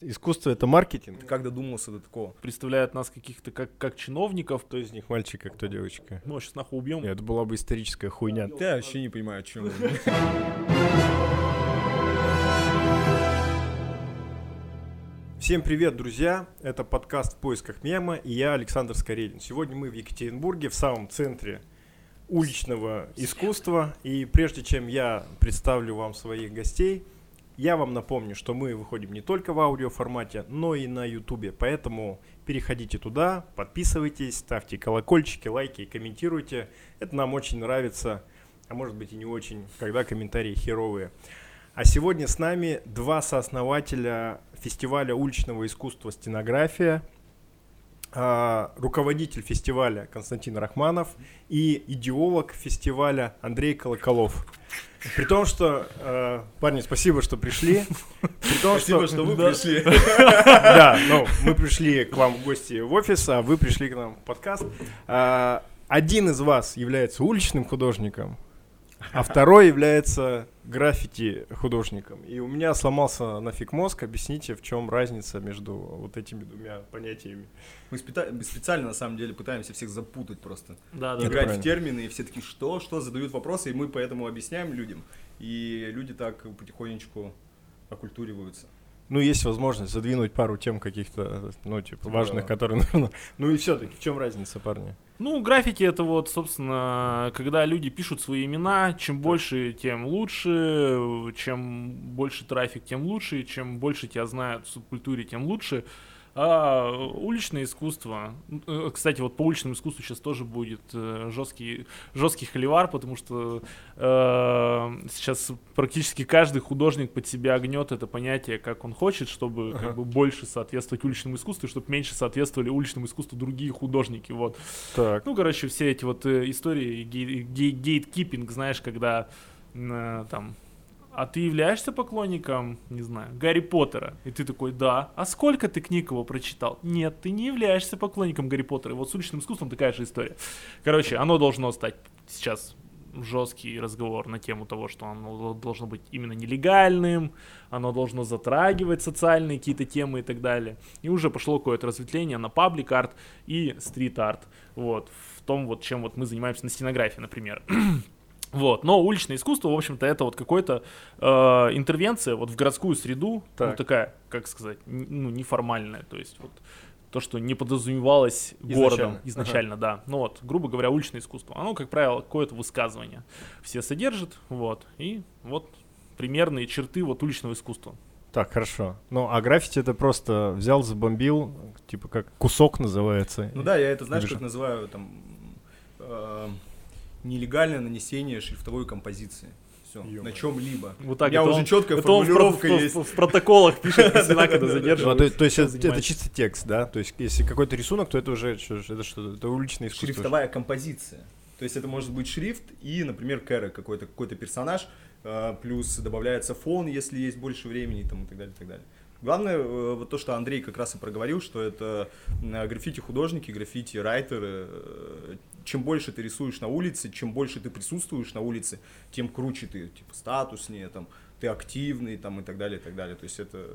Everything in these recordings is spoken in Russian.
Искусство это маркетинг. Как додумался до такого? представляют нас каких-то как, как чиновников. Кто из них мальчик, а кто девочка? Ну, сейчас нахуй убьем. Это была бы историческая хуйня. Я вообще не понимаю, о чем. Всем привет, друзья! Это подкаст «В поисках мема» и я, Александр Скорелин. Сегодня мы в Екатеринбурге, в самом центре уличного искусства. И прежде чем я представлю вам своих гостей, я вам напомню, что мы выходим не только в аудиоформате, но и на ютубе. Поэтому переходите туда, подписывайтесь, ставьте колокольчики, лайки комментируйте. Это нам очень нравится, а может быть и не очень, когда комментарии херовые. А сегодня с нами два сооснователя фестиваля уличного искусства «Стенография», руководитель фестиваля Константин Рахманов и идеолог фестиваля Андрей Колоколов. При том, что, э, парни, спасибо, что пришли. При том, Спасибо, что вы Да. пришли. Да, ну, мы пришли к вам в гости в офис, а вы пришли к нам в подкаст. А, Один из вас является уличным художником, а второй является граффити художником. И у меня сломался нафиг мозг. Объясните, в чем разница между вот этими двумя понятиями. Мы специально, на самом деле, пытаемся всех запутать просто. Да, да, Играть в термины, и все такие, что, что, задают вопросы, и мы поэтому объясняем людям. И люди так потихонечку окультуриваются. Ну, есть возможность задвинуть пару тем каких-то, ну, типа, Типа, важных, которые нужно. Ну и все-таки, в чем разница, парни? Ну, граффити это вот, собственно, когда люди пишут свои имена, чем больше, тем лучше, чем больше трафик, тем лучше, чем больше тебя знают в субкультуре, тем лучше. А уличное искусство, э, кстати, вот по уличному искусству сейчас тоже будет э, жесткий, жесткий холивар, потому что э, сейчас практически каждый художник под себя гнет это понятие, как он хочет, чтобы Ага. как бы больше соответствовать уличному искусству, и чтобы меньше соответствовали уличному искусству другие художники, вот. Так. Ну, короче, все эти вот э, истории гей- гей- гейткипинг, знаешь, когда э, там а ты являешься поклонником, не знаю, Гарри Поттера? И ты такой, да. А сколько ты книг его прочитал? Нет, ты не являешься поклонником Гарри Поттера. И вот с уличным искусством такая же история. Короче, оно должно стать сейчас жесткий разговор на тему того, что оно должно быть именно нелегальным, оно должно затрагивать социальные какие-то темы и так далее. И уже пошло какое-то разветвление на паблик арт и стрит арт. Вот, в том вот, чем вот мы занимаемся на стенографии, например. Вот, но уличное искусство, в общем-то, это вот какой-то э, интервенция вот в городскую среду, Так. ну такая, как сказать, ну неформальная, то есть вот то, что не подразумевалось городом Изначально. изначально, да. Ну вот, грубо говоря, уличное искусство. Оно, как правило, какое-то высказывание все содержит, вот, и вот примерные черты вот уличного искусства. Так, хорошо. Ну, а граффити это просто взял, забомбил, типа как кусок называется. Ну да, я это, знаешь, как называю, там, э, нелегальное нанесение шрифтовой композиции. Все, на чем-либо. Вот У меня это уже он- четкая Это он в, формулировка про- в- есть. в- в протоколах пишет, письмена, когда Ну, а задерживают. то, то есть это, чисто текст, да? То есть если какой-то рисунок, то это уже это что? Это уличное искусство. Шрифтовая композиция. То есть это может быть шрифт и, например, кэра какой-то какой-то персонаж, э, плюс добавляется фон, если есть больше времени там, и так далее, и так далее. Главное, э, вот то, что Андрей как раз и проговорил, что это э, граффити-художники, граффити-райтеры. э, Чем больше ты рисуешь на улице, чем больше ты присутствуешь на улице, тем круче ты, типа, статуснее, там, ты активный, там, и так далее, и так далее. То есть это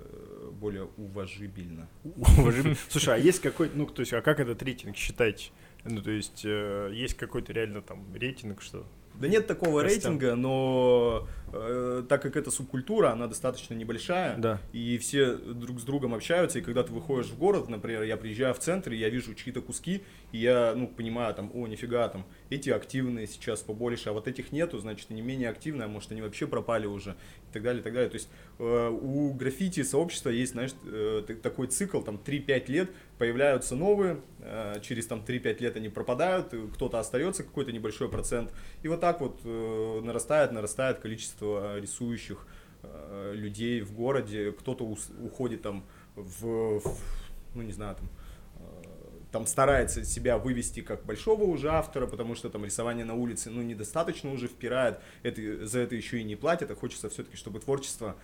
более уважибельно. Уважаемый- Слушай, а есть какой-то, ну, то есть, а как этот рейтинг считаете? Ну, то есть, есть какой-то реально там рейтинг, что? Да нет такого Костян. рейтинга, но э, так как это субкультура, она достаточно небольшая, Да. и все друг с другом общаются, и когда ты выходишь в город, например, я приезжаю в центр, и я вижу чьи-то куски, и я, ну, понимаю, там, о, нифига, там, эти активные сейчас побольше, а вот этих нету, значит, они менее активные, а может, они вообще пропали уже, и так далее, и так далее. То есть э, у граффити сообщества есть, знаешь, э, такой цикл, там, 3-5 лет, появляются новые, э, через там 3-5 лет они пропадают, кто-то остается, какой-то небольшой процент, и вот так вот э, нарастает, нарастает количество рисующих э, людей в городе, кто-то уходит там в, в, ну не знаю, там, там старается себя вывести как большого уже автора, потому что там рисование на улице, ну, недостаточно уже впирает, это, за это еще и не платят, а хочется все-таки, чтобы творчество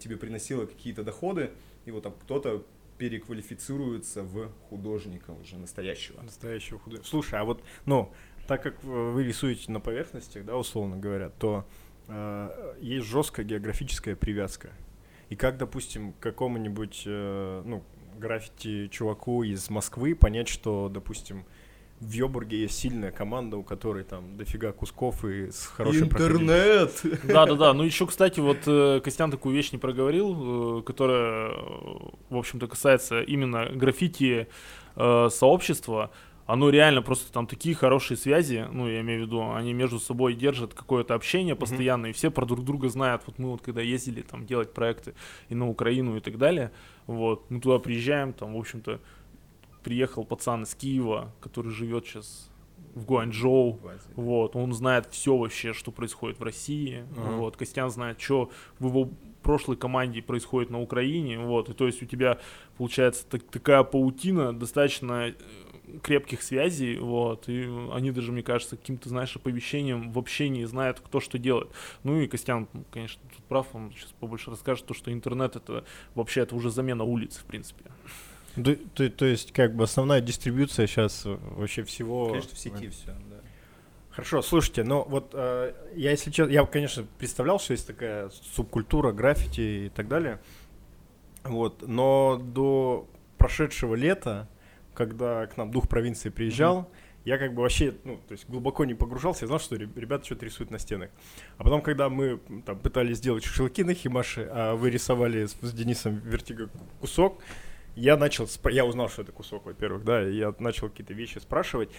тебе приносило какие-то доходы, и вот там кто-то переквалифицируется в художника уже настоящего. Настоящего художника. Слушай, а вот, ну, так как вы рисуете на поверхностях, да, условно говоря, то э, есть жесткая географическая привязка. и как, допустим, какому-нибудь, э, ну, граффити чуваку из Москвы понять, что, допустим, в Йобурге есть сильная команда, у которой там дофига кусков и с хорошей Интернет! Да-да-да, ну еще, кстати, вот э, Костян такую вещь не проговорил, э, которая, в общем-то, касается именно граффити э, сообщества. Оно реально просто там такие хорошие связи, ну, я имею в виду, они между собой держат какое-то общение постоянно, и все про друг друга знают. Вот мы вот когда ездили там делать проекты и на Украину и так далее, вот, мы туда приезжаем, там, в общем-то, приехал пацан из Киева, который живет сейчас в Гуанчжоу, вот, он знает все вообще, что происходит в России, Ага. вот, Костян знает, что в его прошлой команде происходит на Украине, вот, и то есть у тебя получается так- такая паутина достаточно э, крепких связей, вот, и они даже, мне кажется, каким-то, знаешь, оповещением в общении знают, кто что делает. Ну и Костян, конечно, тут прав, он сейчас побольше расскажет, то, что интернет это вообще это уже замена улиц, в принципе. То, то- то есть, как бы основная дистрибьюция сейчас вообще всего... Конечно, в сети все, да. Хорошо, слушайте, но вот э, я, если честно, я, конечно, представлял, что есть такая субкультура, граффити и так далее. Вот, но до прошедшего лета, когда к нам дух провинции приезжал, я как бы вообще, ну, то есть глубоко не погружался, я знал, что реб- ребята что-то рисуют на стенах. А потом, когда мы там пытались сделать шашлыки на Химаше, а вы рисовали с, с Денисом Вертиго кусок, я начал, спра- я узнал, что это кусок, во-первых, да, и я начал какие-то вещи спрашивать.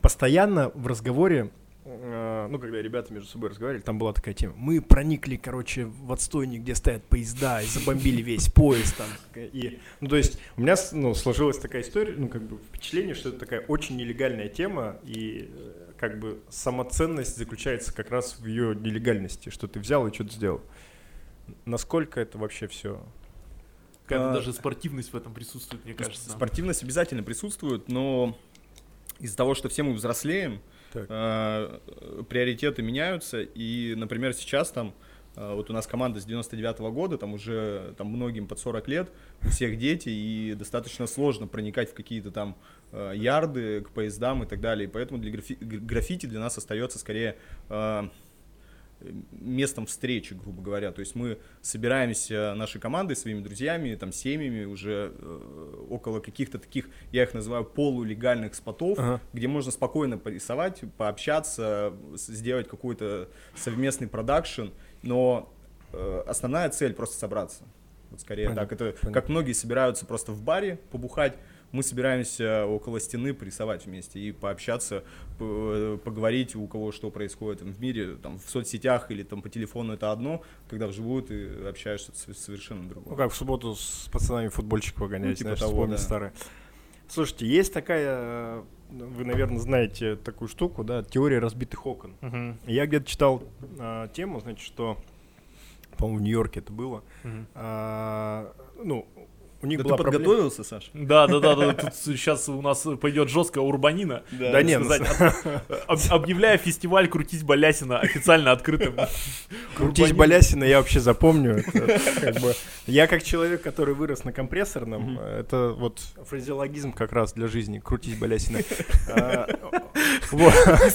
Постоянно в разговоре, э, ну, когда ребята между собой разговаривали, там была такая тема. Мы проникли, короче, в отстойник, где стоят поезда, и забомбили весь поезд там. И, ну, то есть у меня ну, сложилась такая история, ну, как бы впечатление, что это такая очень нелегальная тема, и э, как бы самоценность заключается как раз в ее нелегальности, что ты взял и что-то сделал. Насколько это вообще все? Какая-то А, даже спортивность в этом присутствует, мне кажется. Спортивность обязательно присутствует, но из-за того, что все мы взрослеем, Так. э, приоритеты меняются. И, например, сейчас там э, вот у нас команда с 99 года, там уже там многим под 40 лет, у всех дети, и достаточно сложно проникать в какие-то там э, ярды к поездам и так далее. И поэтому для графи- граффити для нас остается скорее э, местом встречи, грубо говоря. То есть мы собираемся нашей командой, своими друзьями, там, семьями уже э, около каких-то таких, я их называю, полулегальных спотов, Ага. где можно спокойно порисовать, пообщаться, сделать какой-то совместный продакшн, но э, основная цель просто собраться. Вот скорее Понятно, так. Это понятно. как многие собираются просто в баре побухать, мы собираемся около стены порисовать вместе и пообщаться, п- поговорить, у кого что происходит в мире, там, в соцсетях или там по телефону это одно, когда вживую ты общаешься с- совершенно Ну, другое. как в субботу с пацанами футбольчик погонять, Ну, типа знаешь, того, да. старое. Слушайте, есть такая, э, вы, наверное, знаете такую штуку, да, теория разбитых окон. Мгм, Я где-то читал а, тему, значит, что, по-моему, в Нью-Йорке это было. мгм. А, ну, у них Да была ты проблема- подготовился, Саша? Да, да, да, да. Тут сейчас у нас пойдет жесткая урбанина. Да так не, ну, сказать, об- объявляю фестиваль Крутись Балясина официально открытым. Крутись. Балясина я вообще запомню. Это как бы- Я как человек, который вырос на компрессорном, Мгм. это вот фразеологизм как раз для жизни. Крутись Балясина. А.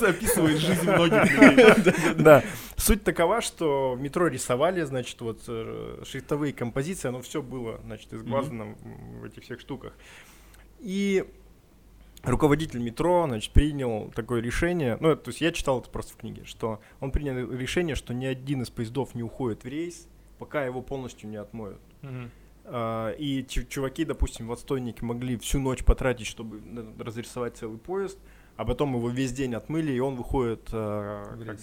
Описывает жизнь многих людей. Да. Суть такова, что в метро рисовали, значит, вот э, шрифтовые композиции, оно все было, значит, изглажено м, в этих всех штуках. И руководитель метро, значит, принял такое решение, ну, то есть я читал это просто в книге, что он принял решение, что ни один из поездов не уходит в рейс, пока его полностью не отмоют. А, И чу- чуваки, допустим, в отстойнике могли всю ночь потратить, чтобы на- разрисовать целый поезд, а потом его весь день отмыли, и он выходит а, В как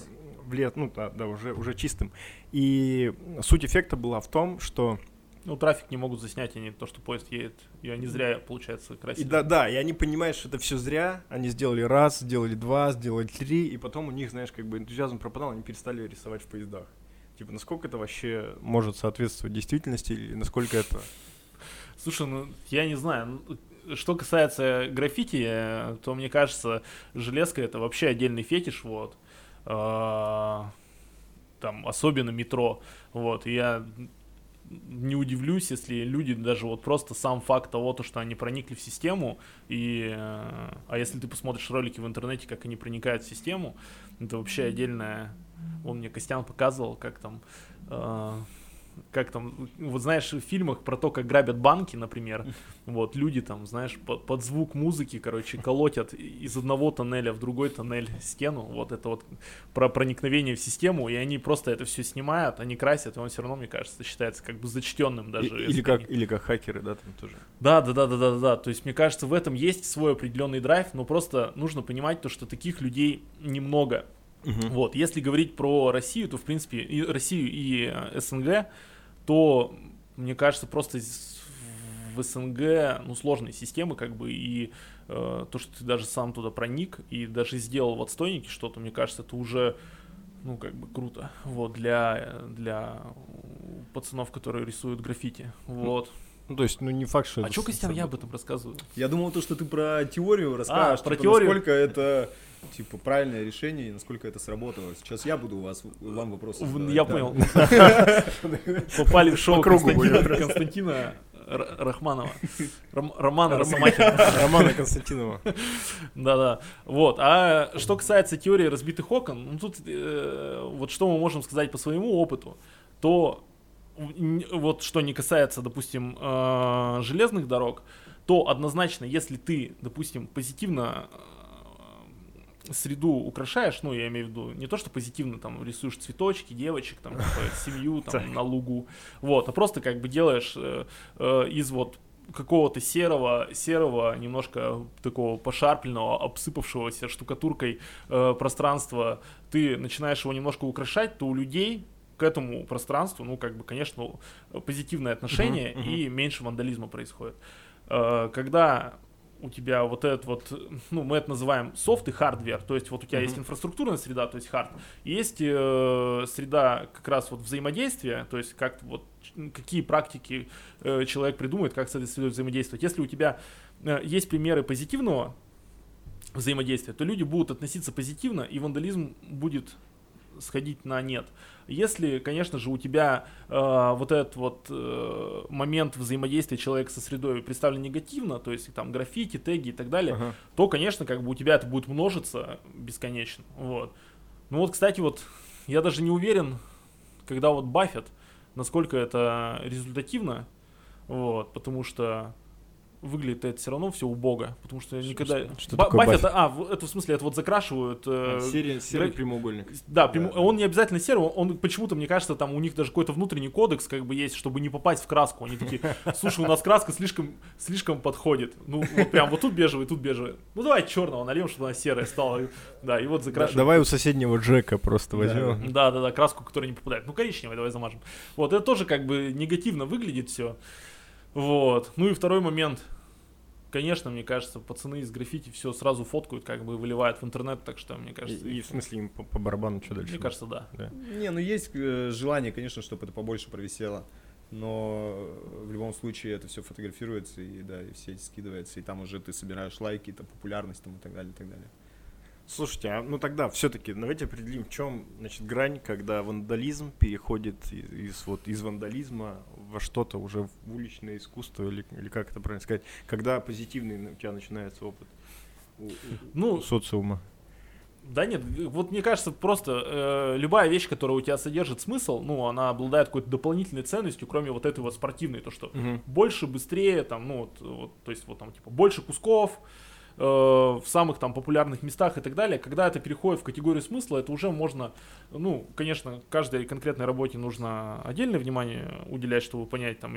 лес, ну да, да, уже, уже чистым. И суть эффекта была в том, что Ну, трафик не могут заснять, они то, что поезд едет. И они зря, получается, и красили. да, да, и они понимают, что это все зря. Они сделали раз, сделали два, сделали три, и потом у них, знаешь, как бы энтузиазм пропадал, они перестали рисовать в поездах. Типа, насколько это вообще может соответствовать действительности, или насколько это Слушай, ну, я не знаю. Что касается граффити, э, то мне кажется, железка это вообще отдельный фетиш, вот. А, Там, особенно метро. Вот, я не удивлюсь, если люди даже вот просто сам факт того, то, что они проникли в систему, и, э, а если ты посмотришь ролики в интернете, как они проникают в систему, это вообще отдельная, он мне Костян показывал, как там э, как там, вот знаешь, в фильмах про то, как грабят банки, например, вот, люди там, знаешь, под, под звук музыки, короче, колотят из одного тоннеля в другой тоннель стену, вот это вот про проникновение в систему, и они просто это все снимают, они красят, и он все равно, мне кажется, считается как бы зачтенным даже. И- Или как, они- или как хакеры, да, там тоже. да, да, да, да, да, да, да. То есть, мне кажется, в этом есть свой определенный драйв, но просто нужно понимать то, что таких людей немного. Вот, если говорить про Россию, то, в принципе, и Россию и э, СНГ, то, мне кажется, просто в СНГ, ну, сложные системы, как бы, и э, то, что ты даже сам туда проник и даже сделал в отстойнике что-то, мне кажется, это уже, ну, как бы, круто, вот, для, для пацанов, которые рисуют граффити, вот. Ну, то есть, ну, не факт, что... А это с- Костян, я об этом рассказываю? Я думал, то, что ты про теорию расскажешь, А, про типа, теорию. насколько это типа правильное решение и насколько это сработало. Сейчас я буду у вас вам вопросы. В- задавать, Я да. понял. Попали в шоу Константина, Рахманова. Ром- Романа Росомахина. Романа Константинова. Да-да. Вот. А что касается теории разбитых окон, ну тут э, вот что мы можем сказать по своему опыту, то вот что не касается, допустим, э, железных дорог, то однозначно, если ты, допустим, позитивно среду украшаешь, ну, я имею в виду, не то, что позитивно там рисуешь цветочки, девочек, там, семью там на лугу, вот, а просто как бы делаешь э, э, из вот какого-то серого, серого, немножко такого пошарпленного, обсыпавшегося штукатуркой э, пространства, ты начинаешь его немножко украшать, то у людей к этому пространству, ну, как бы, конечно, позитивное отношение и меньше вандализма происходит. Э, когда у тебя вот этот вот, ну, мы это называем софт и hardware, то есть вот у тебя есть Мгм. инфраструктурная среда, то есть hard, есть э, среда как раз вот взаимодействия, то есть как вот какие практики э, человек придумает, как с этой средой взаимодействовать. Если у тебя э, есть примеры позитивного взаимодействия, то люди будут относиться позитивно, и вандализм будет сходить на нет. Если, конечно же, у тебя э, вот этот вот э, момент взаимодействия человека со средой представлен негативно, то есть там граффити, теги и так далее, Ага. то, конечно, как бы у тебя это будет множиться бесконечно. Вот. Ну вот, кстати, вот я даже не уверен, когда вот бафят, насколько это результативно, вот, потому что выглядит это все равно все убого, потому что никогда... что- что Ба- такое бафят? а, в- это в смысле, это вот закрашивают... э, Серия- Серый гра- прямоугольник. да, прямо- Да. он не обязательно серый, он, он почему-то, мне кажется, там у них даже какой-то внутренний кодекс как бы есть, чтобы не попасть в краску. Они такие, слушай, у нас краска слишком, слишком подходит. Ну, вот прям вот тут бежевый, тут бежевый. Ну, давай черного нальем, чтобы она серая стала. Да, и вот Да, закрашиваем. Давай у соседнего Джека просто Да. возьмем. Да, да, да, краску, которая не попадает. Ну, коричневый, давай замажем. Вот, это тоже как бы негативно выглядит все. Вот. Ну и второй момент. Конечно, мне кажется, пацаны из граффити все сразу фоткают, как бы выливают в интернет, так что, мне И, кажется, и в смысле им по, по барабану что дальше? мне кажется, да. Да. Не, ну есть э, желание, конечно, чтобы это побольше провисело. Но э, в любом случае это все фотографируется и да, и в сеть скидывается, и там уже ты собираешь лайки, там популярность там, и так далее, и так далее. Слушайте, а ну тогда все-таки давайте определим, в чем значит грань, когда вандализм переходит и- из вот из вандализма во что-то уже в уличное искусство или, или как это правильно сказать, когда позитивный у тебя начинается опыт у, Ну, у социума. Да нет, вот мне кажется, просто э, любая вещь, которая у тебя содержит смысл, ну, она обладает какой-то дополнительной ценностью, кроме вот этой вот спортивной, то что больше, быстрее, там, ну, вот, вот, то есть вот там, типа, больше кусков, э, в самых там популярных местах и так далее, когда это переходит в категорию смысла, это уже можно, ну, конечно, каждой конкретной работе нужно отдельное внимание уделять, чтобы понять, там,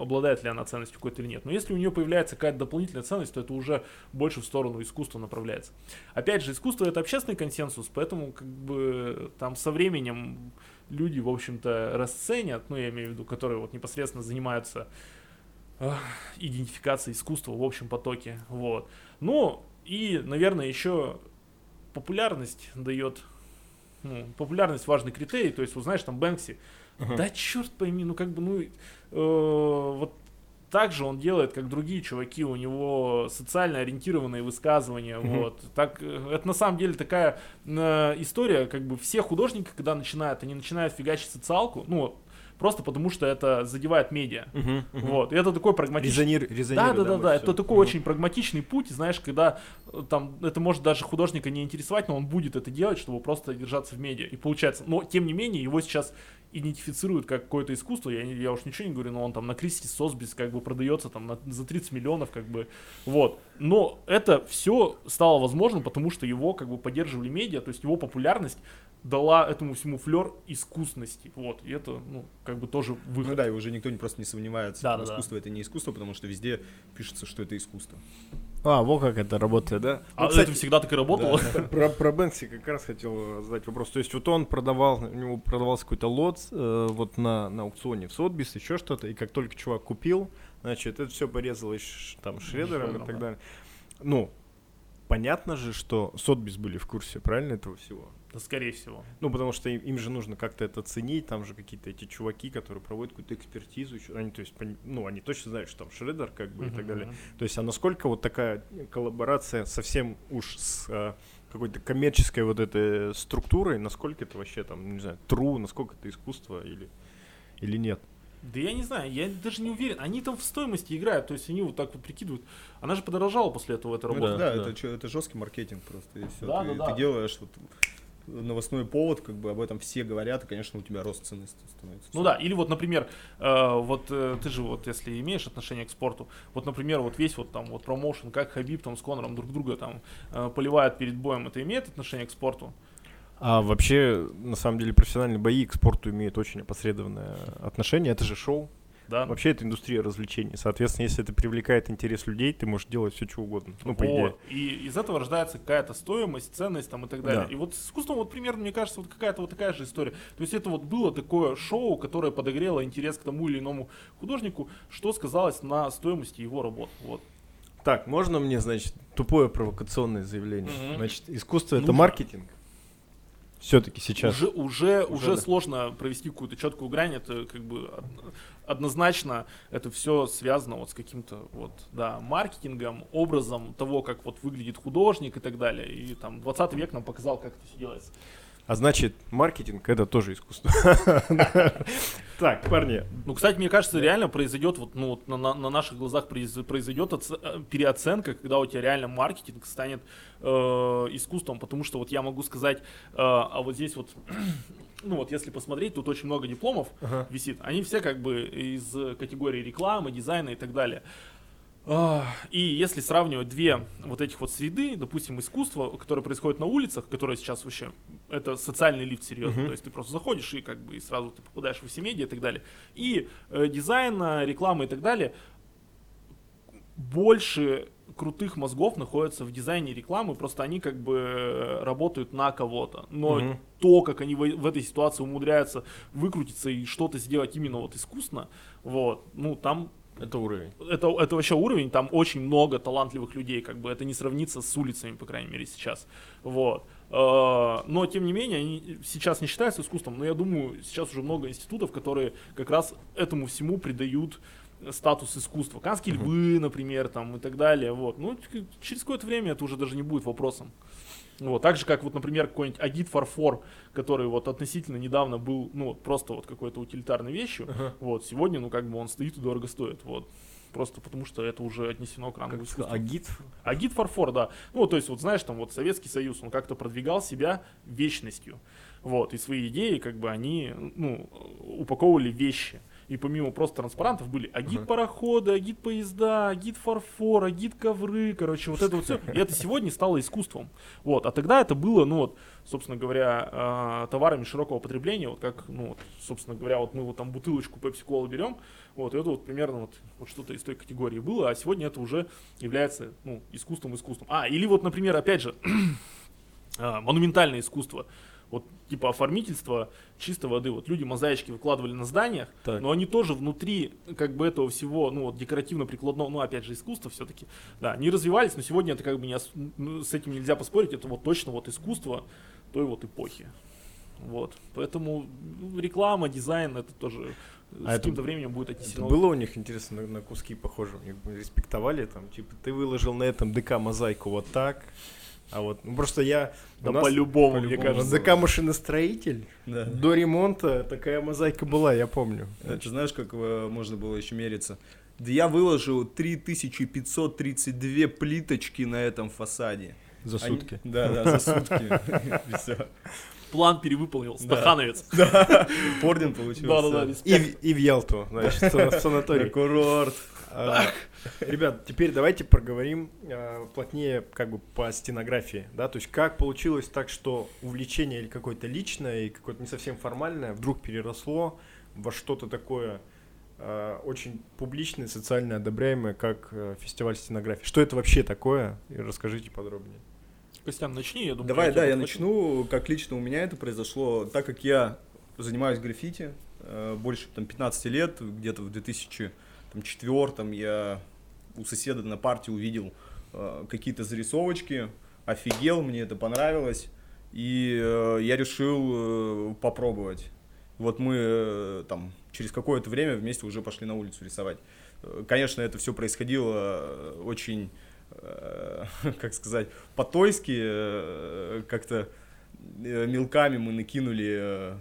обладает ли она ценностью какой-то или нет. Но если у нее появляется какая-то дополнительная ценность, то это уже больше в сторону искусства направляется. Опять же, искусство это общественный консенсус, поэтому как бы там со временем люди, в общем-то, расценят, ну, я имею в виду, которые вот непосредственно занимаются идентификацией искусства в общем потоке, вот. Ну, и, наверное, еще популярность дает, ну, популярность важный критерий, то есть, вот знаешь, там Бэнкси, Ага. да черт пойми, ну как бы, ну, э, вот так же он делает, как другие чуваки, у него социально ориентированные высказывания, Мгм. вот. Так, э, это на самом деле такая э, история, как бы все художники, когда начинают, они начинают фигачить социалку, ну, просто потому что это задевает медиа. Мгм. Вот, и это такой прагматичный... Резонир, Да, да, да, да, всё. это такой Мгм. очень прагматичный путь, знаешь, когда э, там это может даже художника не интересовать, но он будет это делать, чтобы просто держаться в медиа. И получается, но тем не менее его сейчас идентифицируют как какое-то искусство, я, я уж ничего не говорю, но он там на Кристи Сосбис как бы продается там на- за 30 миллионов, как бы, вот. Но это все стало возможным, потому что его как бы поддерживали медиа, то есть его популярность дала этому всему флер искусности, вот. И это, ну, как бы тоже выход. Ну да, и уже никто не, просто не сомневается. Да, что да, да. искусство это не искусство, потому что везде пишется, что это искусство. А, вот как это работает, да? А Ну, кстати, это всегда так и работало. Про, про Бэнкси как раз хотел задать вопрос. То есть вот он продавал, у него продавался какой-то лот э, вот на, на аукционе в Сотбис, еще что-то, и как только чувак купил, значит, это все порезалось там шредером и так да. далее. Ну, понятно же, что Сотбис были в курсе, правильно, этого всего? Да, скорее всего. Ну, потому что им, им же нужно как-то это ценить, там же какие-то эти чуваки, которые проводят какую-то экспертизу, они, то есть, ну, они точно знают, что там шредер, как бы, и так далее. То есть, а насколько вот такая коллаборация совсем уж с а, какой-то коммерческой вот этой структурой, насколько это вообще там, не знаю, true, насколько это искусство или, или нет? Да я не знаю, я даже не уверен. Они там в стоимости играют, то есть они вот так вот прикидывают. Она же подорожала после этого, эта Ну, работа. да, да. Это, чё- это жесткий маркетинг просто. И всё. Да, ты, да, да. ты делаешь вот новостной повод, как бы об этом все говорят, и, конечно, у тебя рост цены ст- становится. Ну да, или вот, например, э, вот э, ты же вот, если имеешь отношение к спорту, вот, например, вот весь вот там вот промоушен, как Хабиб там с Конором друг друга там э, поливают перед боем, это имеет отношение к спорту? А вообще, на самом деле, профессиональные бои к спорту имеют очень опосредованное отношение. Это же шоу. Да? Вообще, это индустрия развлечений. Соответственно, если это привлекает интерес людей, ты можешь делать все, что угодно. Ну, по идее. И из этого рождается какая-то стоимость, ценность там и так далее. Да. И вот с искусством вот примерно, мне кажется, вот какая-то вот такая же история. То есть это вот было такое шоу, которое подогрело интерес к тому или иному художнику, что сказалось на стоимости его работ. Вот. Так, можно мне, значит, тупое провокационное заявление? Мгм. Значит, искусство это Нужно. маркетинг. Все-таки сейчас. Уже, уже, Уже, уже да. сложно провести какую-то четкую грань. Это как бы од- однозначно это все связано вот с каким-то вот, да, маркетингом, образом того, как вот выглядит художник и так далее. И там 20 век нам показал, как это все делается. А значит, маркетинг это тоже искусство. Так, парни. Ну, кстати, мне кажется, реально произойдет вот, ну, вот на, на- на наших глазах произ- произойдет оце- э, переоценка, когда у тебя реально маркетинг станет э, искусством, потому что вот я могу сказать, э, а вот здесь вот, ну вот если посмотреть, тут очень много дипломов Ага. висит, они все как бы из категории рекламы, дизайна и так далее. И если сравнивать две вот этих вот среды, допустим, искусство, которое происходит на улицах, которое сейчас вообще, это социальный лифт серьезно, Мгм. то есть ты просто заходишь и как бы и сразу ты попадаешь во все медиа и так далее. И э, дизайн, э, реклама и так далее, больше крутых мозгов находятся в дизайне рекламы, просто они как бы э, работают на кого-то. Но Мгм. то, как они в, в этой ситуации умудряются выкрутиться и что-то сделать именно вот искусно, вот, ну там Это уровень. это, это вообще уровень, там очень много талантливых людей, как бы это не сравнится с улицами, по крайней мере, сейчас. Вот. Э, Но, тем не менее, они сейчас не считаются искусством, но я думаю, сейчас уже много институтов, которые как раз этому всему придают статус искусства. Канские львы, например, там и так далее. Вот. Ну, через какое-то время это уже даже не будет вопросом. Вот, так же, как вот, например, какой-нибудь Агит Фарфор, который вот относительно недавно был, ну, просто вот какой-то утилитарной вещью, Ага. вот, сегодня, ну, как бы он стоит и дорого стоит, вот. Просто потому что это уже отнесено к рангу искусства. агит? Агит Фарфор, да. Ну, то есть, вот знаешь, там вот Советский Союз, он как-то продвигал себя вечностью. Вот, и свои идеи, как бы, они, ну, упаковывали вещи. И помимо просто транспарантов были агит-пароходы, агит-поезда, агит-фарфор, агит-ковры, короче, вот это вот все. И это сегодня стало искусством. Вот, а тогда это было, ну, вот, собственно говоря, э, товарами широкого потребления, вот как, ну, вот, собственно говоря, вот мы вот там бутылочку Pepsi-Cola берем, вот, это вот примерно вот, вот что-то из той категории было, а сегодня это уже является, ну, искусством искусством. А, или вот, например, опять же, а, монументальное искусство. Вот типа оформительство чистой воды. Вот люди мозаички выкладывали на зданиях, Так. но они тоже внутри как бы этого всего, ну вот декоративно-прикладного, ну опять же искусство все-таки, да, не развивались, но сегодня это как бы не ну, с этим нельзя поспорить, это вот точно вот искусство той вот эпохи. Вот, поэтому ну, реклама, дизайн, это тоже А с каким-то временем будет Это отнесено. было у них, интересно, на, на куски похоже? Респектовали там, типа, ты выложил на этом ДК мозаику вот так, а вот, ну просто я... у Да нас- по-любому, мне по-любому. кажется. ДК машиностроитель, Да. до ремонта такая мозаика была, я помню. Ты знаешь, как э, можно было еще мериться? Да я выложил 3532 плиточки на этом фасаде. За Они- сутки. Да, да, за сутки. И всё. план перевыполнил, стахановец. Орден получился. И, респект. в- и в Ялту, значит, санаторий. курорт. А, Ребят, теперь давайте проговорим а, плотнее как бы по стенографии, да, то есть как получилось так, что увлечение или какое-то личное и какое-то не совсем формальное вдруг переросло во что-то такое а, очень публичное, социально одобряемое, как а, фестиваль стенографии. Что это вообще такое? Расскажите подробнее. Костян, начни, я думаю. Давай, тебя да, я начну. Как лично у меня это произошло, так как я занимаюсь граффити э, больше там, 15 лет, где-то в 2004 я у соседа на парте увидел э, какие-то зарисовочки, офигел, мне это понравилось, и э, я решил э, попробовать. Вот мы э, там через какое-то время вместе уже пошли на улицу рисовать. Э, Конечно, это все происходило э, очень, э, как сказать, по-тойски, как-то мелками мы накинули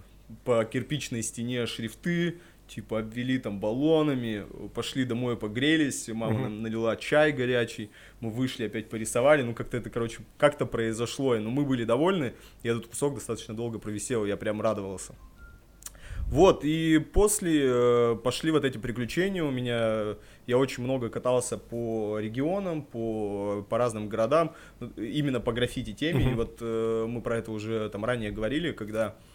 по кирпичной стене шрифты, типа обвели там баллонами, пошли домой погрелись, мама нам налила чай горячий, мы вышли опять порисовали, ну как-то это, короче, как-то произошло, но мы были довольны, и этот кусок достаточно долго провисел, я прям радовался. Вот, и после э, пошли вот эти приключения у меня. Я очень много катался по регионам, по, по разным городам, ну, именно по граффити теме. И вот э, мы про это уже там ранее говорили, когда э,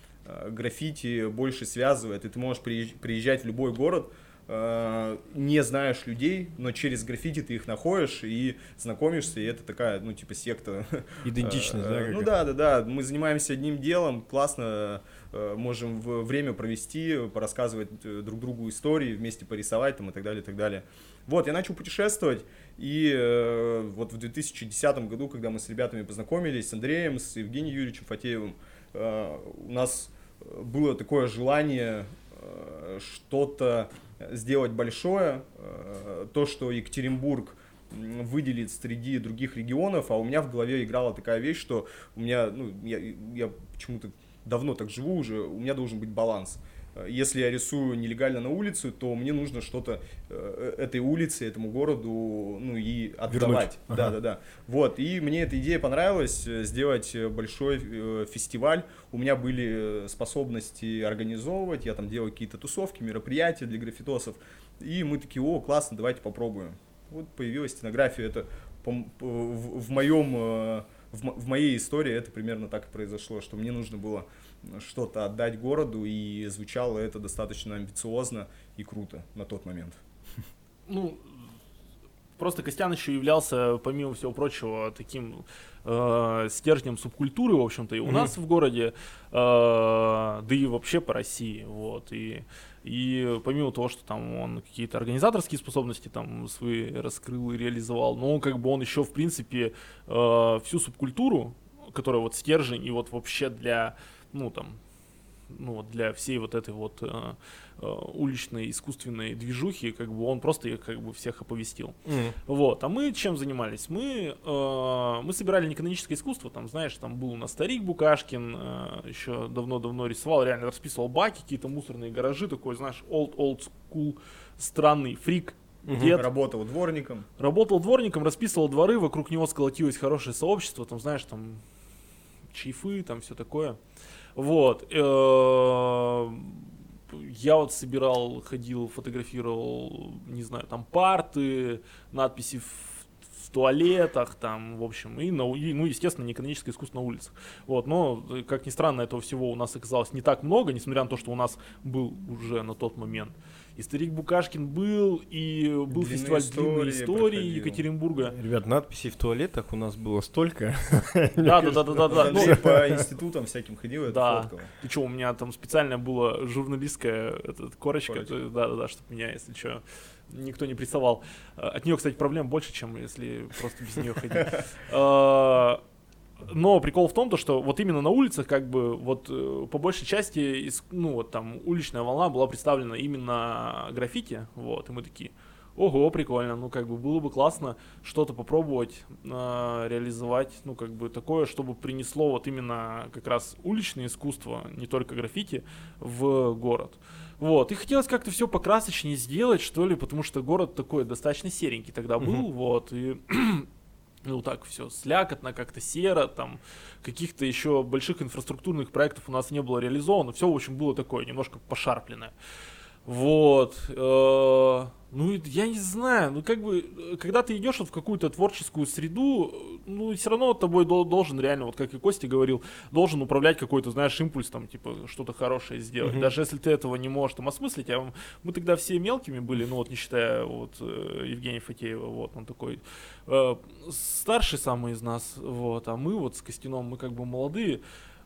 граффити больше связывает, и ты можешь приезж- приезжать в любой город, э, не знаешь людей, но через граффити ты их находишь и знакомишься, и это такая, ну, типа секта Идентичность, Э, да? э, Ну да, да, да. Мы занимаемся одним делом, классно э, можем время провести, порассказывать э, друг другу истории, вместе порисовать там и так далее, и так далее. Вот, я начал путешествовать, и э, вот в 2010 году, когда мы с ребятами познакомились, с Андреем, с Евгением Юрьевичем Фатеевым, э, у нас э, было такое желание э, что-то сделать большое, э, то, что Екатеринбург выделит среди других регионов, а у меня в голове играла такая вещь, что у меня, ну, я, я почему-то давно так живу уже, у меня должен быть баланс. Э, Если я рисую нелегально на улице, то мне нужно что-то э, этой улице, этому городу, ну и отдавать. Ага. Да, да, да. Вот, и мне эта идея понравилась, э, сделать э, большой э, фестиваль. У меня были э, способности организовывать, я там делал какие-то тусовки, мероприятия для граффитосов. И мы такие, о, классно, давайте попробуем. Вот появилась стенография, это в, моем, э, в, мо- в моей истории это примерно так и произошло, что мне нужно было что-то отдать городу, и звучало это достаточно амбициозно и круто на тот момент. ну, просто Костян еще являлся, помимо всего прочего, таким э, стержнем субкультуры, в общем-то, и у Мгм. нас в городе, э, да и вообще по России, вот, и, и помимо того, что там он какие-то организаторские способности там свои раскрыл и реализовал, но как бы он еще, в принципе, э, всю субкультуру, которая вот стержень и вот вообще для, ну, там, ну, вот для всей вот этой вот э, э, уличной искусственной движухи, как бы он просто их как бы всех оповестил. Мгм. Вот, а мы чем занимались? Мы, э, мы собирали неканоническое искусство, там, знаешь, там был у нас старик Букашкин, э, еще давно-давно рисовал, реально расписывал баки, какие-то мусорные гаражи, такой, знаешь, old-old school, странный фрик, дед. Работал дворником. Работал дворником, расписывал дворы, вокруг него сколотилось хорошее сообщество, там, знаешь, там, чайфы, там, все такое. Вот. э, Я вот собирал, ходил, фотографировал, не знаю, там, парты, надписи в, туалетах, там, в общем, и, на, и, ну, естественно, неканоническое искусство на улицах. Вот, но, э, как ни странно, этого всего у нас оказалось не так много, несмотря на то, что у нас был уже на тот момент и старик Букашкин был, и был Длинные фестиваль длинной истории истории проходил. Екатеринбурга. Ребят, надписей в туалетах у нас было столько. Да, да, да, да, да. Ну, по институтам всяким ходил, это Да. фоткал. Ты что, у меня там специальная была журналистская этот, корочка, да, да, да, чтобы меня, если что, никто не прессовал. А, От нее, кстати, проблем больше, чем если просто без нее ходить. Но прикол в том, то, что вот именно на улицах, как бы, вот э, по большей части, ну вот там уличная волна была представлена именно граффити, вот, и мы такие, ого, прикольно, ну как бы было бы классно что-то попробовать э, реализовать, ну как бы такое, чтобы принесло вот именно как раз уличное искусство, не только граффити, в город. Вот, и хотелось как-то все покрасочнее сделать, что ли, потому что город такой достаточно серенький тогда был, Мгм. вот, и ну так все слякотно, как-то серо, там каких-то еще больших инфраструктурных проектов у нас не было реализовано, все, в общем, было такое немножко пошарпленное. Вот. Э, ну, я не знаю, ну, как бы, э, когда ты идешь вот в какую-то творческую среду, э, ну, все равно тобой должен реально, вот как и Костя говорил, должен управлять какой-то, знаешь, импульс, там, типа, что-то хорошее сделать. Mm-hmm. Даже если ты этого не можешь там осмыслить, а мы тогда все мелкими были, ну, вот, не считая вот Евгения Фатеева, вот, он такой э, старший самый из нас, вот, а мы вот с Костяном, мы как бы молодые,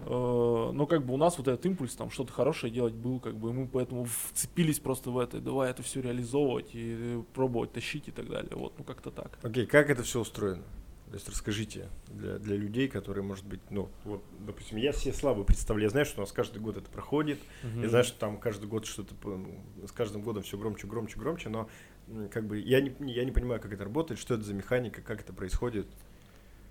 но как бы у нас вот этот импульс там что-то хорошее делать был, как бы и мы поэтому вцепились просто в это, давай это все реализовывать и пробовать тащить и так далее. Вот, ну как-то так. Окей, okay, как это все устроено? То есть расскажите для, для людей, которые, может быть, ну, вот, допустим, я все слабо представляю, я знаю, что у нас каждый год это проходит, uh-huh. я знаю, что там каждый год что-то, ну, с каждым годом все громче, громче, громче, но как бы я не, я не понимаю, как это работает, что это за механика, как это происходит.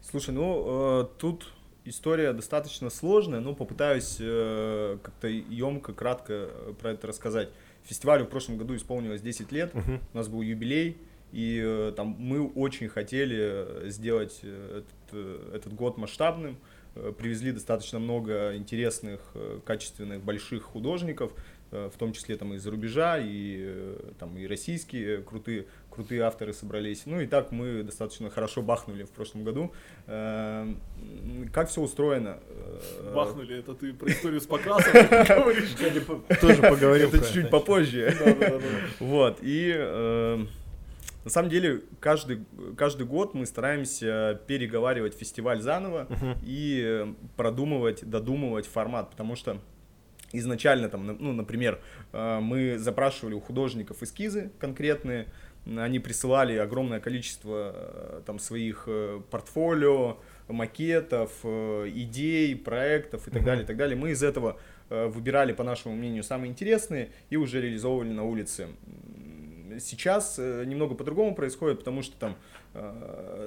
Слушай, ну, э, тут история достаточно сложная, но попытаюсь э, как-то емко, кратко э, про это рассказать. Фестивалю в прошлом году исполнилось 10 лет, uh-huh. у нас был юбилей, и э, там мы очень хотели сделать этот, э, этот год масштабным, э, привезли достаточно много интересных, э, качественных, больших художников, э, в том числе там из-за рубежа, и э, там и российские крутые крутые авторы собрались. Ну и так мы достаточно хорошо бахнули в прошлом году. Эм, как все устроено? Э, бахнули, это ты про историю с показом говоришь? Тоже поговорим. Это чуть попозже. Вот, и эм, на самом деле, каждый, каждый год мы стараемся переговаривать фестиваль заново uh-huh. и э, продумывать, додумывать формат, потому что изначально, там, ну, например, э, мы запрашивали у художников эскизы конкретные, они присылали огромное количество э, там своих э, портфолио, макетов, э, идей, проектов и так далее, и так далее. Мы из этого выбирали, по нашему мнению, самые интересные и уже реализовывали на улице. Сейчас немного по-другому происходит, потому что там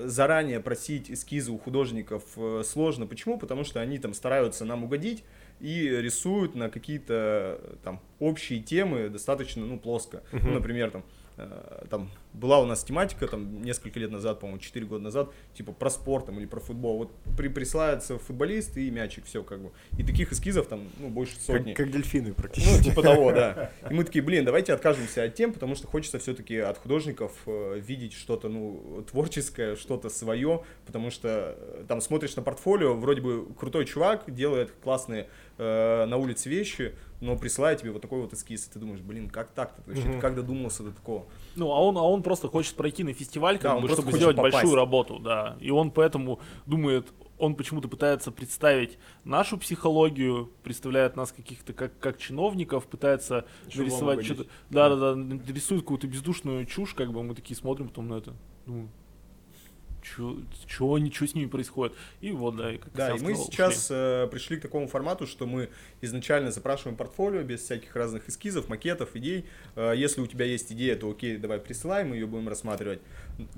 заранее просить эскизы у художников сложно. Почему? Потому что они там стараются нам угодить и рисуют на какие-то там общие темы достаточно ну плоско. Uh-huh. Ну, например, там там была у нас тематика там несколько лет назад, по-моему, 4 года назад, типа про спорт там, или про футбол. Вот при, присылается футболист и мячик, все как бы. И таких эскизов там, ну, больше сотни. Как, как дельфины практически. Ну, типа того, да. И мы такие, блин, давайте откажемся от тем, потому что хочется все-таки от художников э, видеть что-то, ну, творческое, что-то свое, потому что э, там смотришь на портфолио, вроде бы крутой чувак, делает классные э, на улице вещи, но присылает тебе вот такой вот эскиз, и ты думаешь, блин, как так-то? Вообще, mm-hmm. ты как додумался до такого? Ну, а он, а он просто хочет пройти на фестиваль, как да, бы, чтобы сделать попасть. большую работу, да. И он поэтому думает, он почему-то пытается представить нашу психологию, представляет нас каких-то как, как чиновников, пытается Еще нарисовать что-то. Да, да, да, рисует какую-то бездушную чушь, как бы мы такие смотрим потом на это. Думаю, что ничего с ними происходит. И вот, да, и как Да, и мы сейчас э, пришли к такому формату, что мы изначально запрашиваем портфолио без всяких разных эскизов, макетов, идей. Э, если у тебя есть идея, то окей, давай присылай, мы ее будем рассматривать.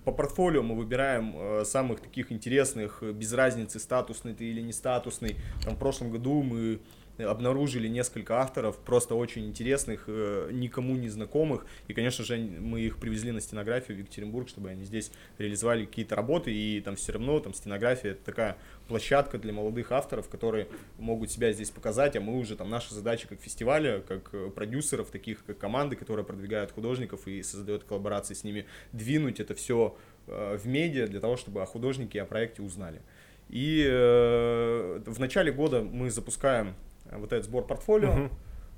По портфолио мы выбираем э, самых таких интересных, без разницы, статусный ты или не статусный. Там в прошлом году мы обнаружили несколько авторов, просто очень интересных, э, никому не знакомых. И, конечно же, мы их привезли на стенографию в Екатеринбург, чтобы они здесь реализовали какие-то работы. И там все равно там стенография это такая площадка для молодых авторов, которые могут себя здесь показать, а мы уже там наша задача как фестиваля, как э, продюсеров, таких как команды, которые продвигают художников и создают коллаборации с ними, двинуть это все э, в медиа для того, чтобы о художнике, о проекте узнали. И э, в начале года мы запускаем вот этот сбор портфолио.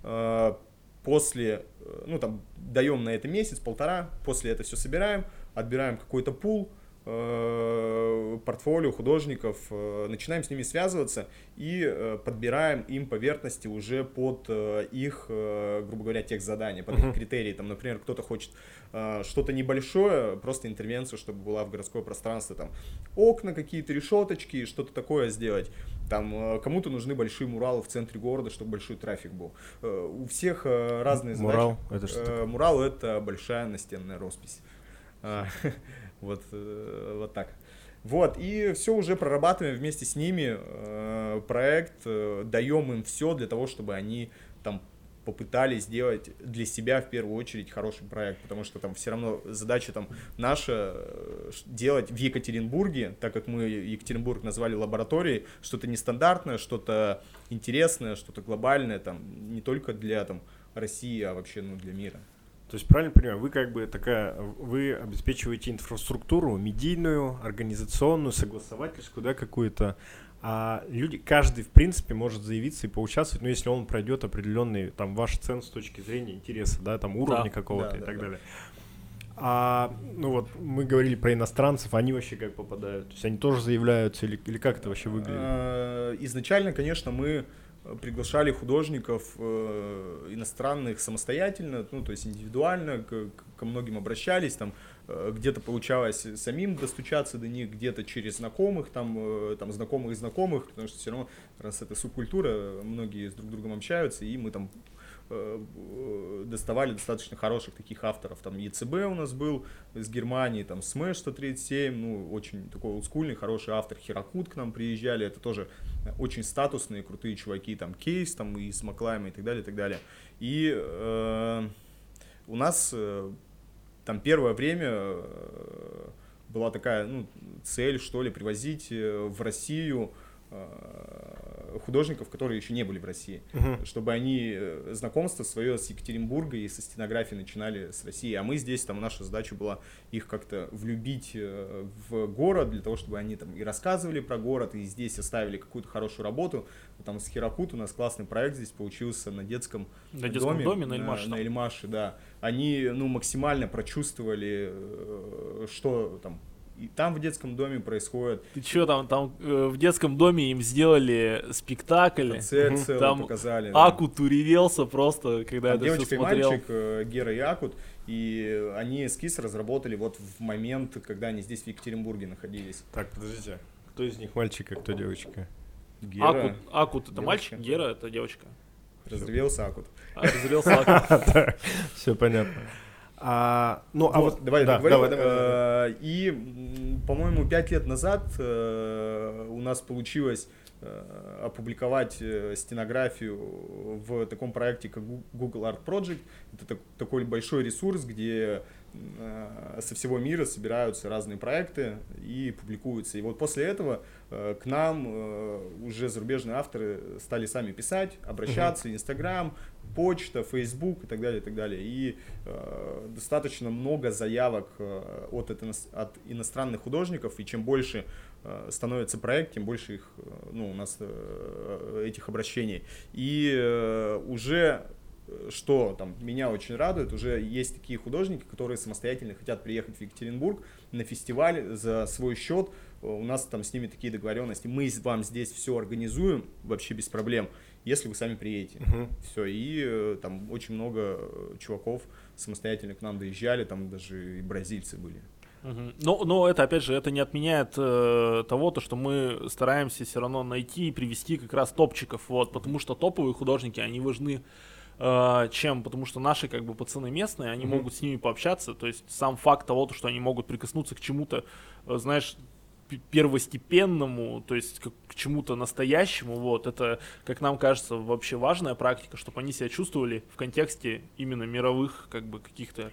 Uh-huh. После, э, ну там, даем на это месяц, полтора, после это все собираем, отбираем какой-то пул, Э, портфолио художников, э, начинаем с ними связываться и э, подбираем им поверхности уже под их, грубо говоря, тех задания, под их критерии. Там, например, кто-то хочет что-то небольшое, просто интервенцию, чтобы была в городское пространство, там окна какие-то, решеточки, что-то такое сделать. Там кому-то нужны большие муралы в центре города, чтобы большой трафик был. У всех разные Мурал, задачи. Это что Мурал это большая настенная роспись. Вот, э, вот так. Вот, и все уже прорабатываем вместе с ними э, проект, э, даем им все для того, чтобы они там попытались сделать для себя в первую очередь хороший проект, потому что там все равно задача там наша э, делать в Екатеринбурге, так как мы Екатеринбург назвали лабораторией, что-то нестандартное, что-то интересное, что-то глобальное, там не только для там России, а вообще ну, для мира. То есть, правильно понимаю, вы как бы такая, вы обеспечиваете инфраструктуру медийную, организационную, согласовательскую, да, какую-то, а люди, каждый, в принципе, может заявиться и поучаствовать, ну, если он пройдет определенный, там, ваш цен с точки зрения интереса, да, там, уровня Да, какого-то да, и да, так да. далее. А, ну вот, мы говорили про иностранцев, они вообще как попадают? То есть они тоже заявляются или, или как это вообще выглядит? Э, Изначально, конечно, мы приглашали художников э, иностранных самостоятельно, ну, то есть индивидуально, к- ко многим обращались, там, э, где-то получалось самим достучаться до них, где-то через знакомых, там, э, там, знакомых знакомых, потому что все равно, раз это субкультура, многие с друг другом общаются, и мы там доставали достаточно хороших таких авторов. Там ЕЦБ у нас был из Германии, там Smash 137, ну, очень такой олдскульный, хороший автор. Херакут к нам приезжали, это тоже э, очень статусные, крутые чуваки, там Кейс, там и с Маклайма и так далее, и так далее. И э, у нас э, там первое время э, была такая ну, цель, что ли, привозить э, в Россию э, художников, которые еще не были в России Мгм. чтобы они э, знакомство свое с Екатеринбурга и со стенографией начинали с России. А мы здесь, там, наша задача была их как-то влюбить э, в город, для того, чтобы они там и рассказывали про город, и здесь оставили какую-то хорошую работу. Там с Хирокут у нас классный проект здесь получился на детском На детском доме, на на, Эльмаше. на там. Эльмаше, да. Они, ну, максимально прочувствовали, э, что там и там в детском доме происходит. Ты чё там, там э, в детском доме им сделали спектакль. Концерт целый Там показали. да. Акут уревелся просто, когда Там это девочка все и смотрел. мальчик, э, Гера и Акут, и они эскиз разработали вот в момент, когда они здесь в Екатеринбурге находились. Так, подождите. Кто из них мальчик, а кто девочка? Гера Акут, Акут это Девочка. мальчик, Гера это девочка. разревелся Акут. А, разревелся Акут. Все понятно. А, ну, а Вот, вот, давай, да, давай, давай, давай. И, по-моему, пять лет назад э, у нас получилось э, опубликовать э, стенографию в таком проекте, как Google Art Project. Это так- такой большой ресурс, где со всего мира собираются разные проекты и публикуются. И вот после этого к нам э, уже зарубежные авторы стали сами писать, обращаться, Инстаграм, почта, Фейсбук и так далее, и так далее. И э, достаточно много заявок э, от, от иностранных художников, и чем больше э, становится проект, тем больше их, э, ну, у нас э, этих обращений. И э, уже э, что там меня очень радует, уже есть такие художники, которые самостоятельно хотят приехать в Екатеринбург на фестиваль за свой счет. У нас там с ними такие договоренности. Мы вам здесь все организуем вообще без проблем, если вы сами приедете. Мгм. Все, и э, там очень много э, чуваков самостоятельно к нам доезжали, там даже и бразильцы были. Но, но это, опять же, это не отменяет э, того, то, что мы стараемся все равно найти и привести как раз топчиков, вот, потому что топовые художники, они важны э, чем? Потому что наши, как бы, пацаны местные, они Мгм. могут с ними пообщаться, то есть сам факт того, то, что они могут прикоснуться к чему-то, э, знаешь, первостепенному, то есть к, к чему-то настоящему, вот, это, как нам кажется, вообще важная практика, чтобы они себя чувствовали в контексте именно мировых, как бы, каких-то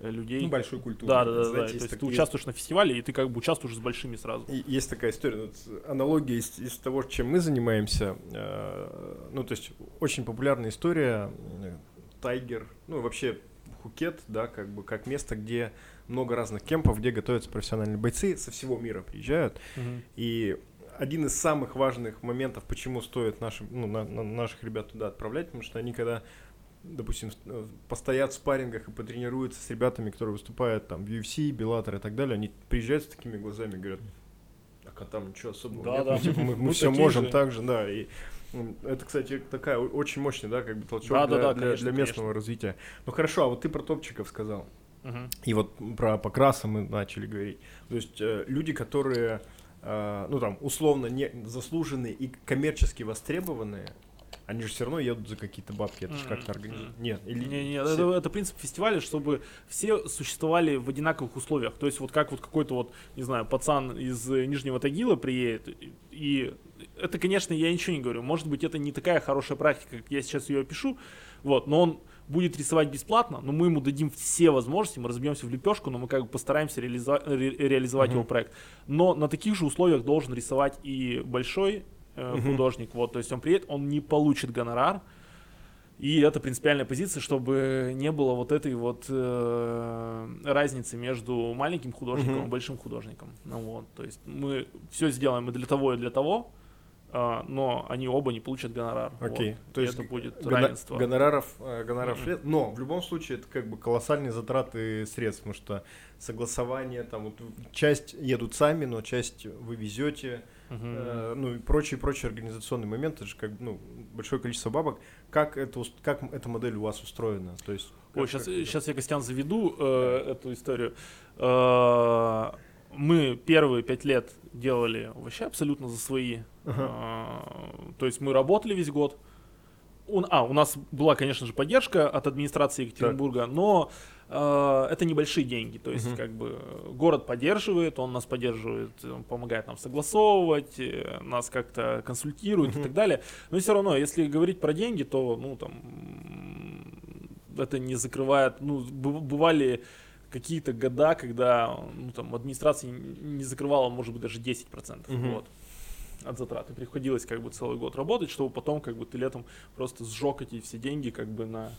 э, людей. Ну, большой культуры. Да, да, да, да. Знаете, То есть есть ты участвуешь на фестивале, и ты как бы участвуешь с большими сразу. И Есть такая история, вот, аналогия из, из того, чем мы занимаемся. э, ну, то есть очень популярная история. э, Тайгер, ну, вообще Хукет, да, как бы как место, где много разных кемпов, где готовятся профессиональные бойцы, со всего мира приезжают. И один из самых важных моментов, почему стоит нашим, ну, на- на- наших ребят туда отправлять, потому что они когда, допустим, э, постоят в спаррингах и потренируются с ребятами, которые выступают там в UFC, Bellator и так далее, они приезжают с такими глазами и говорят, а там ничего особого Да, нет, да. ну, типа, мы, Мы все можем же. так же, да, и это, кстати, такая очень мощный, да, как бы толчок Да, да, для, да, для- конечно, для местного развития. Ну хорошо, а вот ты про топчиков сказал. Мгм. И вот про покраса мы начали говорить. То есть э, люди, которые, э, ну там, условно не заслуженные и коммерчески востребованные, они же все равно едут за какие-то бабки. Это же как-то организуют. мгм. Нет, или Не, не, все- это, это принцип фестиваля, чтобы все существовали в одинаковых условиях. То есть вот как вот какой-то вот, не знаю, пацан из э, Нижнего Тагила приедет, и- это, конечно, я ничего не говорю. Может быть, это не такая хорошая практика, как я сейчас ее опишу. Вот, но он будет рисовать бесплатно, но мы ему дадим все возможности, мы разбьемся в лепешку, но мы как бы постараемся реализа- ре- реализовать Мгм. его проект. Но на таких же условиях должен рисовать и большой э, художник. Вот, то есть он приедет, он не получит гонорар. И это принципиальная позиция, чтобы не было вот этой вот э, разницы между маленьким художником и большим художником. Ну вот, то есть мы все сделаем и для того, и для того, а, но они оба не получат гонорар. Окей. Вот. То И есть это будет гона- равенство. Гонораров, э, гонораров нет. Но в любом случае это как бы колоссальные затраты средств, потому что согласование, там вот часть едут сами, но часть вы везете, Мгм. э, ну и прочие прочие организационные моменты, это же как ну большое количество бабок. Как это как эта модель у вас устроена? То есть Ой, как- сейчас, как сейчас я, Костян, заведу э, эту историю. Э, мы первые пять лет делали вообще абсолютно за свои. Ага. Э, то есть мы работали весь год. У, а, у нас была, конечно же, поддержка от администрации Екатеринбурга, но э, это небольшие деньги. То есть, Мгм. как бы город поддерживает, он нас поддерживает, он помогает нам согласовывать, э, нас как-то консультирует и Мгм. так далее. Но все равно, если говорить про деньги, то, ну, там, это не закрывает, ну, быв- бывали какие-то года, когда, ну, там, администрация не закрывала, может быть, даже 10%. Мгм. Вот от затрат. И приходилось как бы целый год работать, чтобы потом как бы ты летом просто сжег эти все деньги как бы на,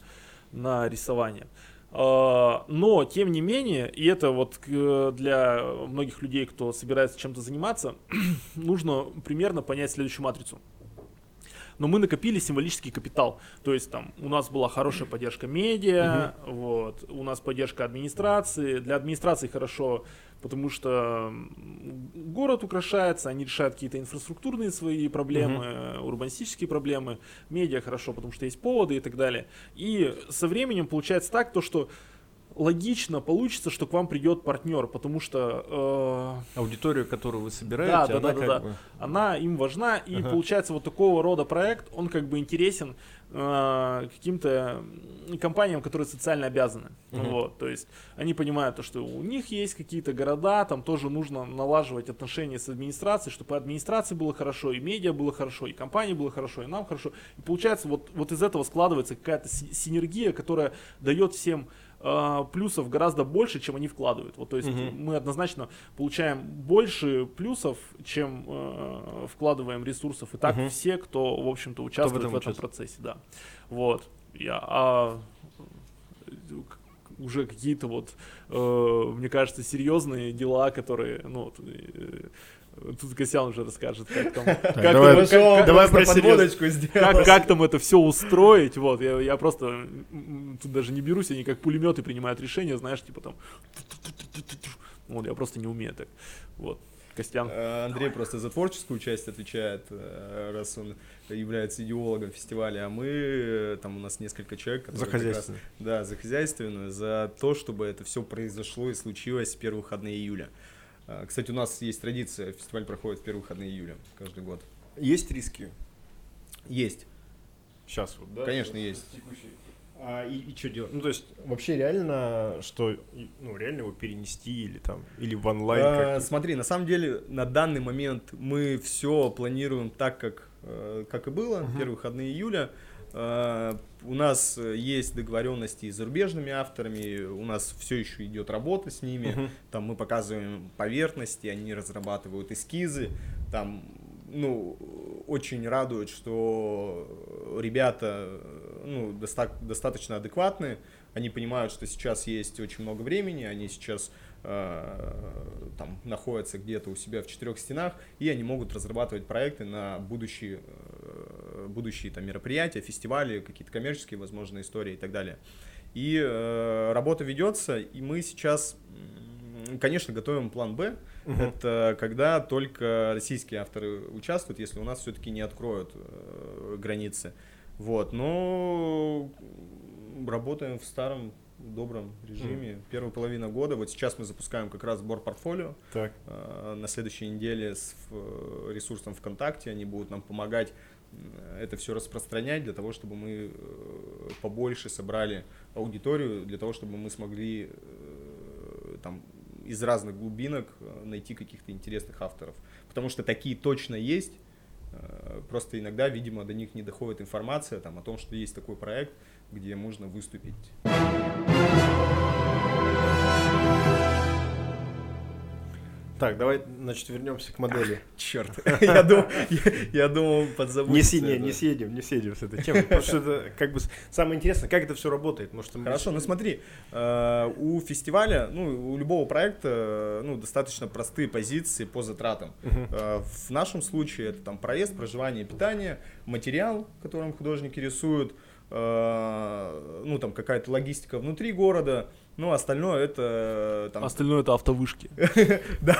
на рисование. А, Но, тем не менее, и это вот для многих людей, кто собирается чем-то заниматься, нужно примерно понять следующую матрицу. Но мы накопили символический капитал. То есть там у нас была хорошая поддержка медиа, вот, у нас поддержка администрации. Для администрации хорошо, потому что город украшается, они решают какие-то инфраструктурные свои проблемы, э, урбанистические проблемы. Медиа хорошо, потому что есть поводы и так далее. И со временем получается так, то, что логично получится, что к вам придет партнер, потому что э, аудиторию, которую вы собираете, Да, да, она да, да, да. бы она им важна, и Ага. получается вот такого рода проект, он как бы интересен каким-то м, компаниям, которые социально обязаны. Мгм. Вот, то есть они понимают, то, что у них есть какие-то города, там тоже нужно налаживать отношения с администрацией, чтобы и администрации было хорошо, и медиа было хорошо, и компании было хорошо, и нам хорошо. И получается вот, вот из этого складывается какая-то си- синергия, которая дает всем э, плюсов гораздо больше, чем они вкладывают. Вот, то есть Мгм. мы однозначно получаем больше плюсов, чем э, вкладываем ресурсов. И так Мгм. все, кто, в общем-то, участвует этом в этом участвует. процессе, да. Вот. Я, а уже какие-то вот, э, мне кажется, серьезные дела, которые, ну, вот, э, тут Костян уже расскажет, как там, как давай, там- давай, как- давай про подводочку сделал. как, как там это все устроить, вот, я, я просто тут даже не берусь, они как пулеметы принимают решения, знаешь, типа там, вот, я просто не умею так, вот, Костян. Э, Андрей просто за творческую часть отвечает, э, раз он является идеологом фестиваля, а мы, э, там у нас несколько человек, за которые как раз- хозяйство. Да, за хозяйственную, за то, чтобы это все произошло и случилось в первые выходные июля. А, Кстати, у нас есть традиция, фестиваль проходит в первые выходные июля каждый год. Есть риски Есть, сейчас вот, да? конечно, Сейчас есть. текущий. А, и, что делать? Ну, то есть, вообще реально, что, и- ну, реально его перенести или там, или в онлайн А, Смотри, на самом деле, на данный момент мы все планируем так, как, э, как и было, Мгм. первые выходные июля. А, У нас э, есть договоренности с зарубежными авторами, у нас все еще идет работа с ними. Мгм. Там мы показываем поверхности, они разрабатывают эскизы. Там, ну, очень радует, что ребята, э, ну, доста- достаточно адекватные. Они понимают, что сейчас есть очень много времени, они сейчас э, там находятся где-то у себя в четырех стенах, и они могут разрабатывать проекты на будущие, э, будущие там, мероприятия, фестивали, какие-то коммерческие, возможно, истории и так далее. И э, работа ведется, и мы сейчас, конечно, готовим план Б. Мгм. Это когда только российские авторы участвуют, если у нас все-таки не откроют э, границы. Вот, но работаем в старом добром режиме. Первая половина года. Вот сейчас мы запускаем как раз сбор портфолио. Так. Э, На следующей неделе с э, ресурсом ВКонтакте они будут нам помогать м, это все распространять для того, чтобы мы э, побольше собрали аудиторию, для того, чтобы мы смогли э, там из разных глубинок э, найти каких-то интересных авторов. Потому что такие точно есть. Э, Просто иногда, видимо, до них не доходит информация там, о том, что есть такой проект. где можно выступить. Так, давай, значит, вернемся к модели. Черт, я думал, я, я думал подзабыть. Не, си, не, не съедем, не съедем с этой темой, потому что это как бы самое интересное, как это все работает. Может, мы- Хорошо, ну смотри, э, у фестиваля, ну, у любого проекта, ну, достаточно простые позиции по затратам. Э, В нашем случае это там проезд, проживание, питание, материал, которым художники рисуют, ну, там какая-то логистика внутри города, ну, остальное это э, там... Остальное это автовышки. Да,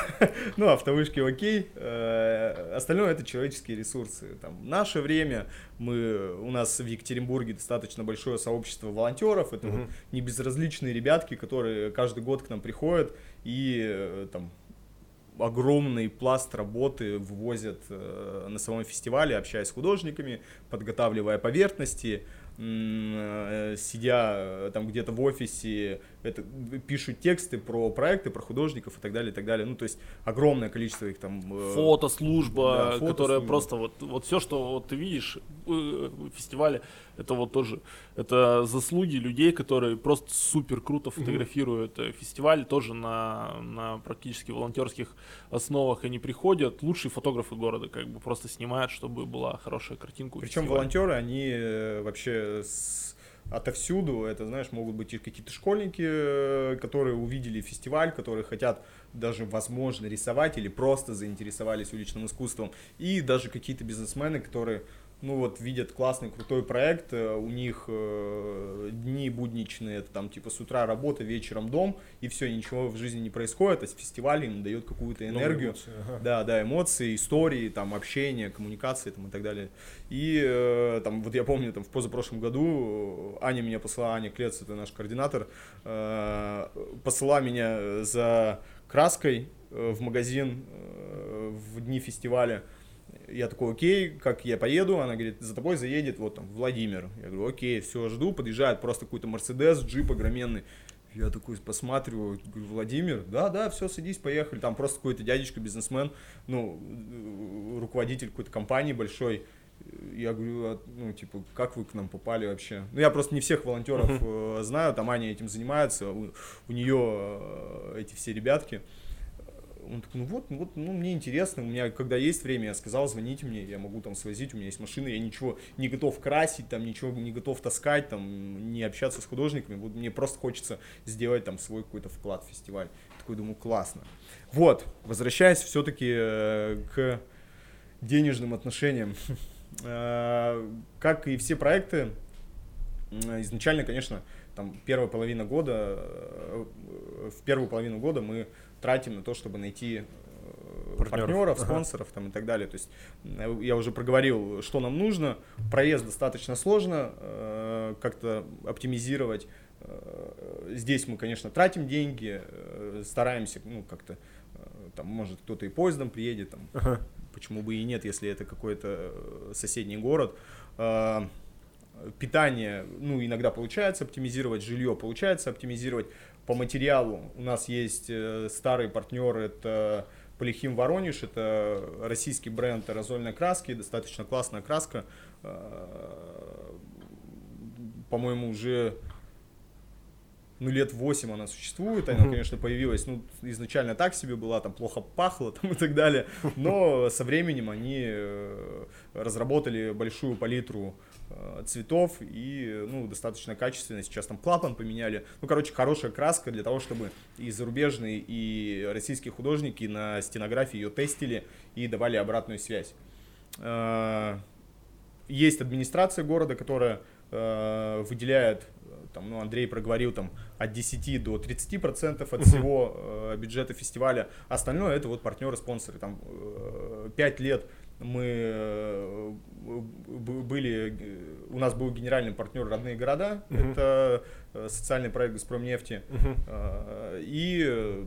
ну, автовышки окей. Э, Остальное это человеческие ресурсы. Там, наше время мы, у нас в Екатеринбурге достаточно большое сообщество волонтеров. Это вот не безразличные ребятки, которые каждый год к нам приходят и э, там огромный пласт работы вывозят э, на самом фестивале, общаясь с художниками, подготавливая поверхности, э, сидя э, там где-то в офисе, это, пишут тексты про проекты, про художников и так далее, и так далее. Ну, то есть огромное количество их там... э, Фотослужба, да, которая фотослужба. просто вот, вот все, что вот ты видишь э, в фестивале, это вот тоже, это заслуги людей, которые просто супер круто фотографируют э, фестиваль, тоже на, на практически волонтерских основах они приходят, лучшие фотографы города как бы просто снимают, чтобы была хорошая картинка. Причем фестиваля. волонтеры, они э, вообще с- отовсюду, это, знаешь, могут быть и какие-то школьники, э, которые увидели фестиваль, которые хотят даже, возможно, рисовать или просто заинтересовались уличным искусством, и даже какие-то бизнесмены, которые ну вот видят классный крутой проект, э, у них э, дни будничные, это там типа с утра работа, вечером дом, и все, ничего в жизни не происходит, а фестиваль им дает какую-то энергию, эмоции, ага. да, да, эмоции, истории, там, общение, коммуникации там, и так далее. И э, там, вот я помню, там, в позапрошлом году э, Аня меня посылала, Аня Клец, это наш координатор, э, посылала меня за краской э, в магазин в дни фестиваля. Я такой, окей, как я поеду? Она говорит, за тобой заедет вот там Владимир. Я говорю, окей, все, жду, подъезжает просто какой-то Мерседес, джип огроменный. Я такой посматриваю, говорю, Владимир, да, да, все, садись, поехали. Там просто какой-то дядечка, бизнесмен, ну, руководитель какой-то компании большой. Я говорю, а, ну, типа, как вы к нам попали вообще? Ну, я просто не всех волонтеров э, знаю, там Аня этим занимается, у, у нее э, эти все ребятки. Он такой, ну вот, ну вот, ну мне интересно, у меня когда есть время, я сказал, звоните мне, я могу там свозить, у меня есть машина, я ничего не готов красить, там ничего не готов таскать, там не общаться с художниками, вот мне просто хочется сделать там свой какой-то вклад в фестиваль. Такой думаю, классно. Вот, возвращаясь все-таки к денежным отношениям. Э, Как и все проекты, изначально, конечно, там первая половина года, э, в первую половину года мы тратим на то, чтобы найти э, Партнеров. партнеров, Ага. спонсоров там и так далее. То есть э, я уже проговорил, что нам нужно. Проезд достаточно сложно э, как-то оптимизировать. Э, Здесь мы, конечно, тратим деньги, э, стараемся, ну, как-то, э, там, может, кто-то и поездом приедет, там, Ага. почему бы и нет, если это какой-то соседний город. Питание, ну, иногда получается оптимизировать, жилье получается оптимизировать. По материалу. У нас есть э, старый партнер, это Полихим Воронеж, это российский бренд аэрозольной краски, достаточно классная краска. А, По-моему, уже ну, лет 8 она существует, она, конечно, появилась, ну, изначально так себе была, там плохо пахло там, и так далее, но со временем они э, разработали большую палитру э, цветов и, ну, достаточно качественно, сейчас там клапан поменяли, ну, короче, хорошая краска для того, чтобы и зарубежные, и российские художники на стенографии ее тестили и давали обратную связь. Э, Есть администрация города, которая э, выделяет, э, там, ну, Андрей проговорил, там, от 10 до 30 процентов от всего э, бюджета фестиваля. Остальное это вот партнеры-спонсоры. Там, 5 лет мы э, были, э, у нас был генеральный партнер «Родные города», Мгм. это э, социальный проект «Газпромнефти». Э, И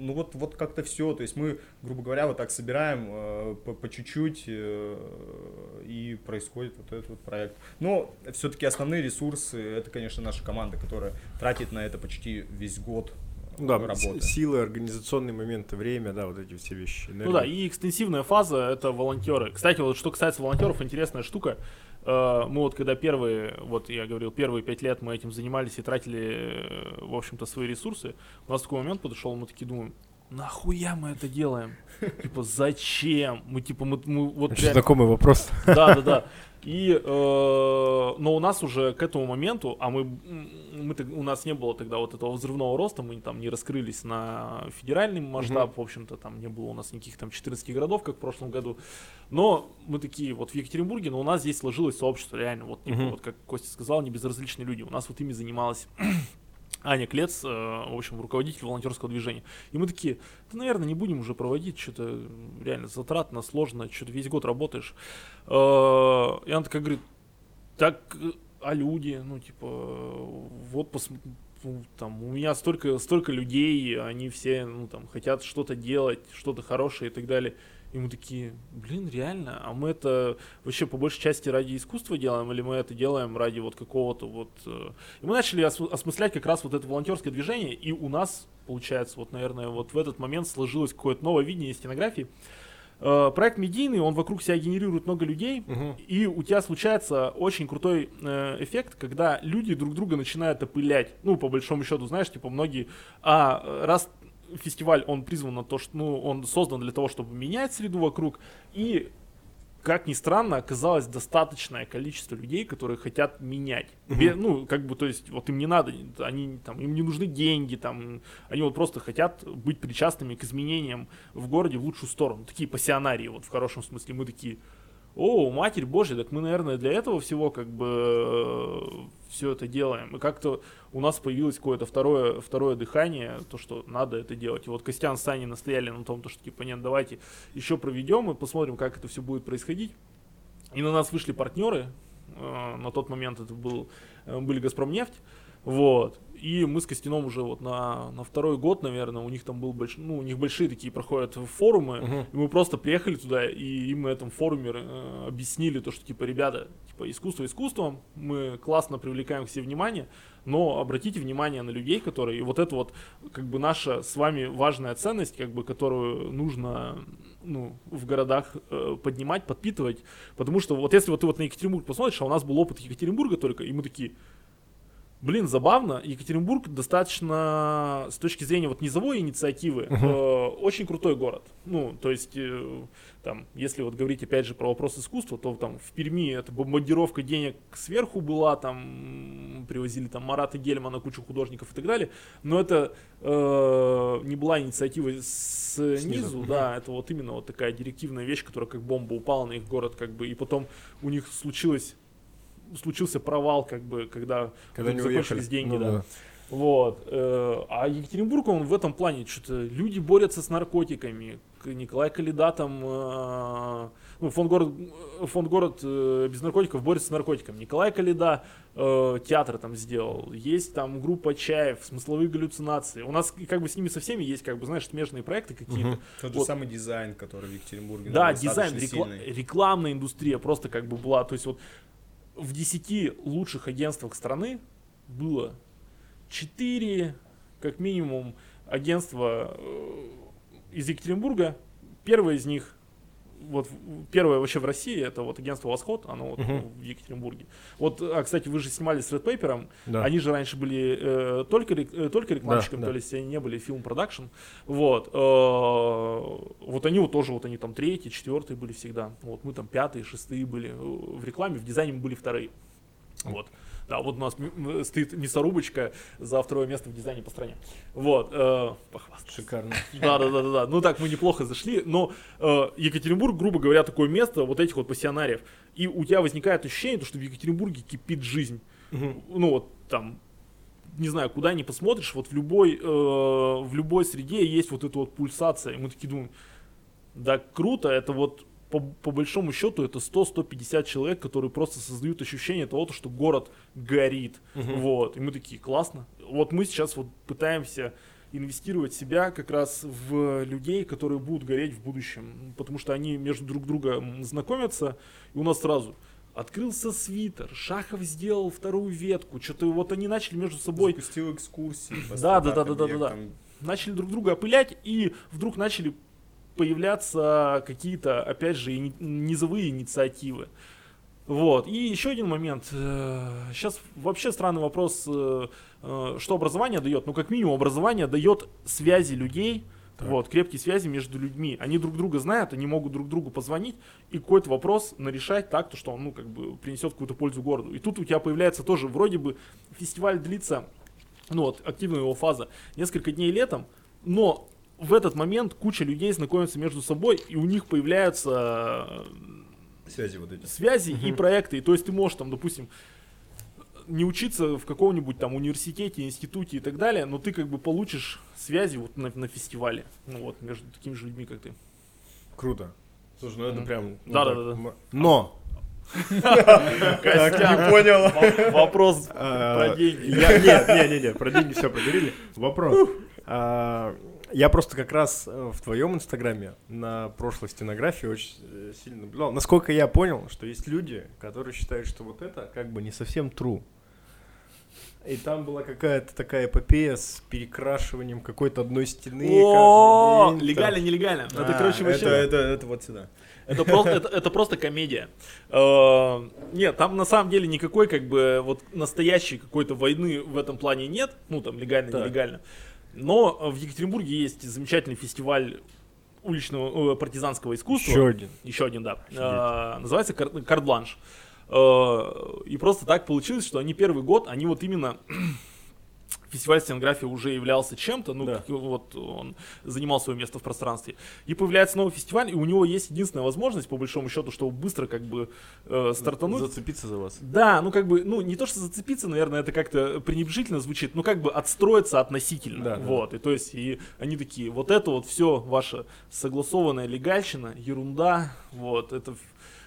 ну вот, вот как-то все. То есть мы, грубо говоря, вот так собираем по, по чуть-чуть и происходит вот этот вот проект. Но все-таки основные ресурсы это, конечно, наша команда, которая тратит на это почти весь год. Ну да, работы. с- силы, организационные моменты, время, да, вот эти все вещи. Ну да, и экстенсивная фаза это волонтеры. Кстати, вот что касается волонтеров, интересная штука. Э, Мы вот когда первые, вот я говорил, первые пять лет мы этим занимались и тратили, э, в общем-то, свои ресурсы, у нас такой момент подошел, мы такие думаем, нахуя мы это делаем? Типа, зачем? Мы типа, мы, мы вот Очень реально- знакомый вопрос. да, да, да. И, э, но у нас уже к этому моменту, а мы, мы у нас не было тогда вот этого взрывного роста, мы там не раскрылись на федеральный масштаб, в общем-то, там не было у нас никаких там 14 городов, как в прошлом году. Но мы такие вот в Екатеринбурге, но у нас здесь сложилось сообщество, реально, вот, типа, Мгм. вот как Костя сказал, не безразличные люди. У нас вот ими занималась Аня Клец, э, в общем, руководитель волонтерского движения. И мы такие, да, наверное, не будем уже проводить, что-то реально затратно, сложно, что-то весь год работаешь. Э, И она такая говорит, так, а люди, ну, типа, вот пос- ну, там, у меня столько, столько людей, они все, ну, там, хотят что-то делать, что-то хорошее и так далее. И мы такие, блин, реально, а мы это вообще по большей части ради искусства делаем, или мы это делаем ради вот какого-то вот... э, И мы начали ос- осмыслять как раз вот это волонтерское движение, и у нас, получается, вот, наверное, вот в этот момент сложилось какое-то новое видение стенографии. Э, Проект медийный, он вокруг себя генерирует много людей, Мгм. и у тебя случается очень крутой э, эффект, когда люди друг друга начинают опылять. Ну, по большому счету, знаешь, типа многие, а раз фестиваль, он призван на то, что, ну, он создан для того, чтобы менять среду вокруг, и как ни странно, оказалось достаточное количество людей, которые хотят менять. Бе- ну, как бы, то есть, вот им не надо, они там, им не нужны деньги, там, они вот просто хотят быть причастными к изменениям в городе в лучшую сторону. Такие пассионарии, вот в хорошем смысле. Мы такие, о, матерь божья, так мы, наверное, для этого всего как бы все это делаем. И как-то у нас появилось какое-то второе, второе дыхание, то, что надо это делать. И вот Костян с Саней настояли на том, то, что типа нет, давайте еще проведем и посмотрим, как это все будет происходить. И на нас вышли партнеры. э, На тот момент это был, э, были Газпромнефть. Вот. И мы с Костяном уже вот на, на второй год, наверное, у них там был больш... ну, у них большие такие проходят форумы, Мгм. и мы просто приехали туда, и им на этом форуме э, объяснили то, что, типа, ребята, типа, искусство искусством, мы классно привлекаем к себе внимание, но обратите внимание на людей, которые, и вот это вот, как бы, наша с вами важная ценность, как бы, которую нужно, ну, в городах э, поднимать, подпитывать, потому что вот если вот ты вот на Екатеринбург посмотришь, а у нас был опыт Екатеринбурга только, и мы такие, Блин, забавно. Екатеринбург достаточно, с точки зрения вот низовой инициативы, Мгм. э, очень крутой город. Ну, то есть, э, там, если вот говорить опять же про вопрос искусства, то там в Перми это бомбардировка денег сверху была, там привозили там Марата Гельмана, кучу художников и так далее. Но это э, не была инициатива снизу, Снизу, да, это вот именно вот такая директивная вещь, которая как бомба упала на их город, как бы, и потом у них случилось случился провал, как бы, когда, Когда они закончились уехали. деньги, Ну да. Вот. э, А Екатеринбург, он в этом плане что-то люди борются с наркотиками. Николай Калида там, э, ну, фонд город, фонд город э, без наркотиков борется с наркотиками. Николай Калида театр там сделал. Есть там группа Чаев, смысловые галлюцинации. У нас как бы с ними со всеми есть, как бы, знаешь, смежные проекты какие-то. Мгм. Тот же Вот. самый дизайн, который в Екатеринбурге. Да, дизайн, рекла- сильный. рекламная индустрия просто как бы была. То есть вот в 10 лучших агентствах страны было 4, как минимум, агентства э, из Екатеринбурга. Первое из них, вот первое вообще в России, это вот агентство Восход, оно вот Мгм. в Екатеринбурге. Вот, а, кстати, вы же снимали с Red Pepper, Да. они же раньше были э, только, э, только рекламщиками, да. то есть они не были film production. Вот. э, вот они вот тоже, вот они там третий, четвертый были всегда. Вот мы там пятые, шестые были. э, В рекламе, в дизайне мы были вторые. Вот. Да, вот у нас стоит мясорубочка за второе место в дизайне по стране. Вот. Э, похвастаться. Шикарно. Да, да, да, да, да. Ну так мы неплохо зашли, но э, Екатеринбург, грубо говоря, такое место вот этих вот пассионариев. И у тебя возникает ощущение, то, что в Екатеринбурге кипит жизнь. Мгм. Ну вот там, не знаю, куда ни посмотришь, вот в любой, э, в любой среде есть вот эта вот пульсация. И мы такие думаем, да круто, это вот по, по большому счету это 100-150 человек, которые просто создают ощущение того, то, что город горит. Мгм. Вот. И мы такие, классно. Вот мы сейчас вот пытаемся инвестировать себя как раз в людей, которые будут гореть в будущем. Потому что они между друг другом знакомятся, и у нас сразу открылся свитер, Шахов сделал вторую ветку, что-то вот они начали между собой Запустил экскурсии. Да, да, да, да, да, да, начали друг друга опылять, и вдруг начали появляться какие-то, опять же, низовые инициативы. Вот. И еще один момент. Сейчас вообще странный вопрос, э, э, что образование дает. Ну, как минимум, образование дает связи людей, Так. вот, крепкие связи между людьми. Они друг друга знают, они могут друг другу позвонить и какой-то вопрос нарешать так, то, что он, ну, как бы принесет какую-то пользу городу. И тут у тебя появляется тоже, вроде бы, фестиваль длится, ну, вот, активная его фаза, несколько дней летом, но в этот момент куча людей знакомятся между собой, и у них появляются Связи вот эти. связи и проекты. И то есть ты можешь там, допустим, не учиться в каком-нибудь там университете, институте и так далее, но ты как бы получишь связи вот на, на фестивале. Ну вот, между такими же людьми, как ты. Круто. Слушай, ну это Мгм. прям... ну Да, да, так, да, да. Но! Костян, понял. во- Вопрос а, про деньги. Нет, нет, нет, нет, про деньги все поговорили. Вопрос. Я просто как раз э, в твоем инстаграме на прошлой стенографии очень э, сильно наблюдал. Насколько я понял, что есть люди, которые считают, что вот это как бы не совсем true. И там была какая-то такая эпопея с перекрашиванием какой-то одной стены. О, легально, нелегально. Это, А, короче, вообще... это, это, это вот сюда. Это просто, это, это просто комедия. Э, Нет, там на самом деле никакой как бы вот настоящей какой-то войны в этом плане нет. Ну там легально, Так. нелегально. Но в Екатеринбурге есть замечательный фестиваль уличного э, партизанского искусства. Еще один. Еще один, да. Э, называется кар- карт-бланш. Э, и просто так получилось, что они первый год, они вот именно фестиваль сценографии уже являлся чем-то, ну, Да. вот он занимал свое место в пространстве. И появляется новый фестиваль, и у него есть единственная возможность, по большому счету, чтобы быстро как бы э, стартануть. Зацепиться за вас. Да, ну как бы, ну не то что зацепиться, наверное, это как-то пренебрежительно звучит, ну как бы отстроиться относительно, Да, да. вот, и то есть, и они такие, вот это вот все ваша согласованная легальщина, ерунда, вот, это,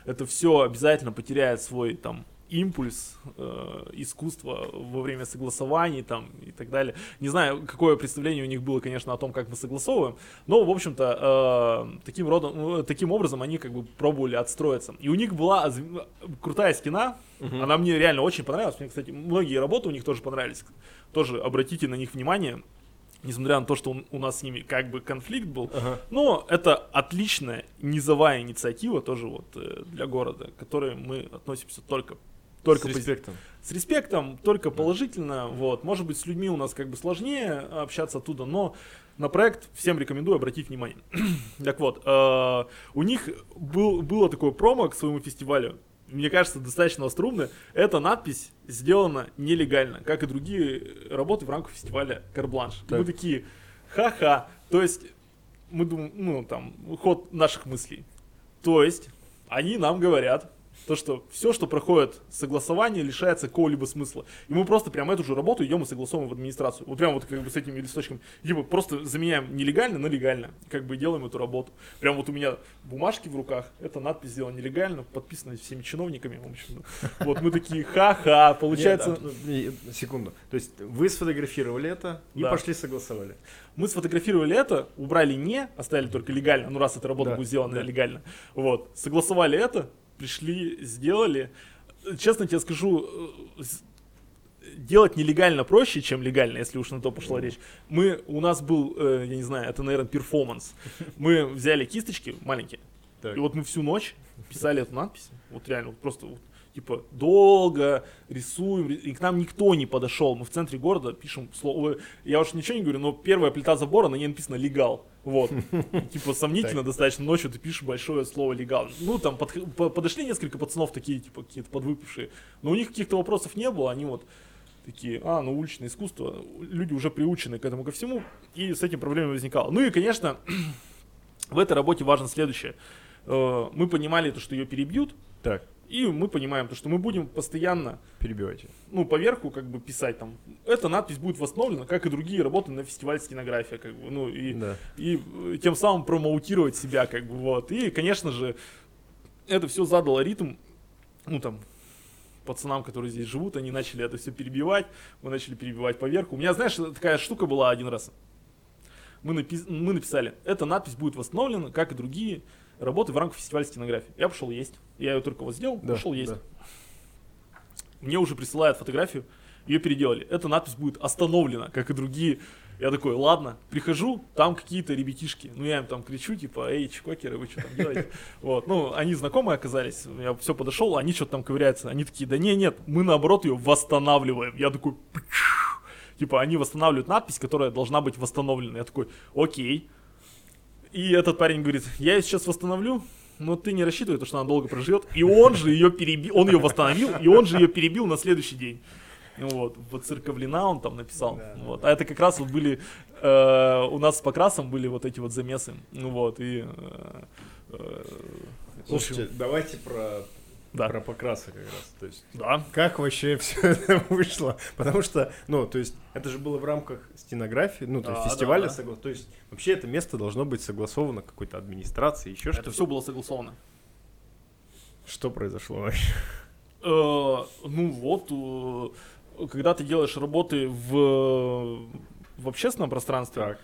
это все обязательно потеряет свой там импульс э, искусства во время согласований там и так далее. Не знаю, какое представление у них было, конечно, о том, как мы согласовываем, но, в общем-то, э, таким, родом, ну, таким образом они как бы пробовали отстроиться. И у них была крутая стена, она мне реально очень понравилась. Мне, кстати, многие работы у них тоже понравились. Тоже обратите на них внимание. Несмотря на то, что у- у нас с ними как бы конфликт был, Ага. но это отличная низовая инициатива тоже вот э, для города, к которой мы относимся только только С пози- респектом. с респектом, только положительно. Вот, может быть, с людьми у нас как бы сложнее общаться оттуда, но на проект всем рекомендую обратить внимание. так вот, э, у них был, было такое промо к своему фестивалю. Мне кажется, достаточно острумно. Эта надпись сделана нелегально, как и другие работы в рамках фестиваля Карбланш. Так. Мы такие, ха-ха. То есть, мы думаем, ну, там, ход наших мыслей. То есть, они нам говорят, то, что все, что проходит согласование, лишается какого-либо смысла. И мы просто прям эту же работу идем и согласовываем в администрацию. Вот прям вот как бы с этими листочками. Типа просто заменяем нелегально на легально. Как бы делаем эту работу. Прям вот у меня бумажки в руках. Это надпись сделана нелегально, подписана всеми чиновниками. В общем, вот мы такие, ха-ха, получается... Нет, а, ну, и- секунду. То есть вы сфотографировали это и Да. пошли согласовали. Мы сфотографировали это, убрали не, оставили только легально, ну раз эта работа Да, будет сделана да. легально. Вот, согласовали это, пришли, сделали. Честно тебе скажу, э, делать нелегально проще, чем легально, если уж на то пошла речь. Мы, у нас был, э, я не знаю, это, наверное, перформанс. Мы взяли кисточки маленькие, Так. и вот мы всю ночь писали эту надпись. Вот реально, вот просто вот, типа долго рисуем, ри- и к нам никто не подошел. Мы в центре города пишем слово. Я уж ничего не говорю, но первая плита забора, на ней написано легал. Вот. Типа сомнительно достаточно ночью ты пишешь большое слово легал. Ну, там подошли несколько пацанов такие, типа, какие-то подвыпившие. Но у них каких-то вопросов не было, они вот такие, а, ну уличное искусство, люди уже приучены к этому ко всему, и с этим проблем не возникало. Ну и, конечно, в этой работе важно следующее. Э, Мы понимали то, что ее перебьют, Так, и мы понимаем то, что мы будем постоянно, перебивайте. ну, поверху как бы писать там. Эта надпись будет восстановлена, как и другие работы на фестивале стенография, как бы, ну, и, Да. и э, тем самым промоутировать себя, как бы, вот. И, конечно же, это все задало ритм, ну, там, пацанам, которые здесь живут, они начали это все перебивать, мы начали перебивать поверху. У меня, знаешь, такая штука была один раз. Мы, напи- мы написали, эта надпись будет восстановлена, как и другие работы в рамках фестиваля стенографии. Я пошел есть. Я ее только вот сделал, Да, пошел есть. да. Мне уже присылают фотографию, ее переделали. Эта надпись будет остановлена, как и другие. Я такой, ладно, прихожу, там какие-то ребятишки. Ну, я им там кричу, типа, эй, чекокеры, вы что там делаете? Вот, ну, они знакомые оказались. Я все подошел, они что-то там ковыряются. Они такие, да не, нет, мы наоборот ее восстанавливаем. Я такой, типа, они восстанавливают надпись, которая должна быть восстановлена. Я такой, окей. И этот парень говорит, я ее сейчас восстановлю, но ты не рассчитывай, то, что она долго проживет. И он же ее перебил, он ее восстановил, и он же ее перебил на следующий день. Вот, воцерковлена он там написал. Да, да, вот. А это как раз вот были, э, у нас с покрасом были вот эти вот замесы. Вот, и... э, э, Слушайте, давайте про, да. про покрасы как раз. То есть, Да. как вообще все это вышло? Потому что, ну, то есть, это же было в рамках стенографии, ну, то есть, Да, фестиваля. да, да. согла- То есть, вообще это место должно быть согласовано какой-то администрацией, еще Это что-то. все было согласовано. Что произошло вообще? Э, ну вот, э, когда ты делаешь работы в, в общественном пространстве, Так.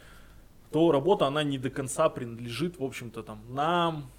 то работа, она не до конца принадлежит, в общем-то, там, нам,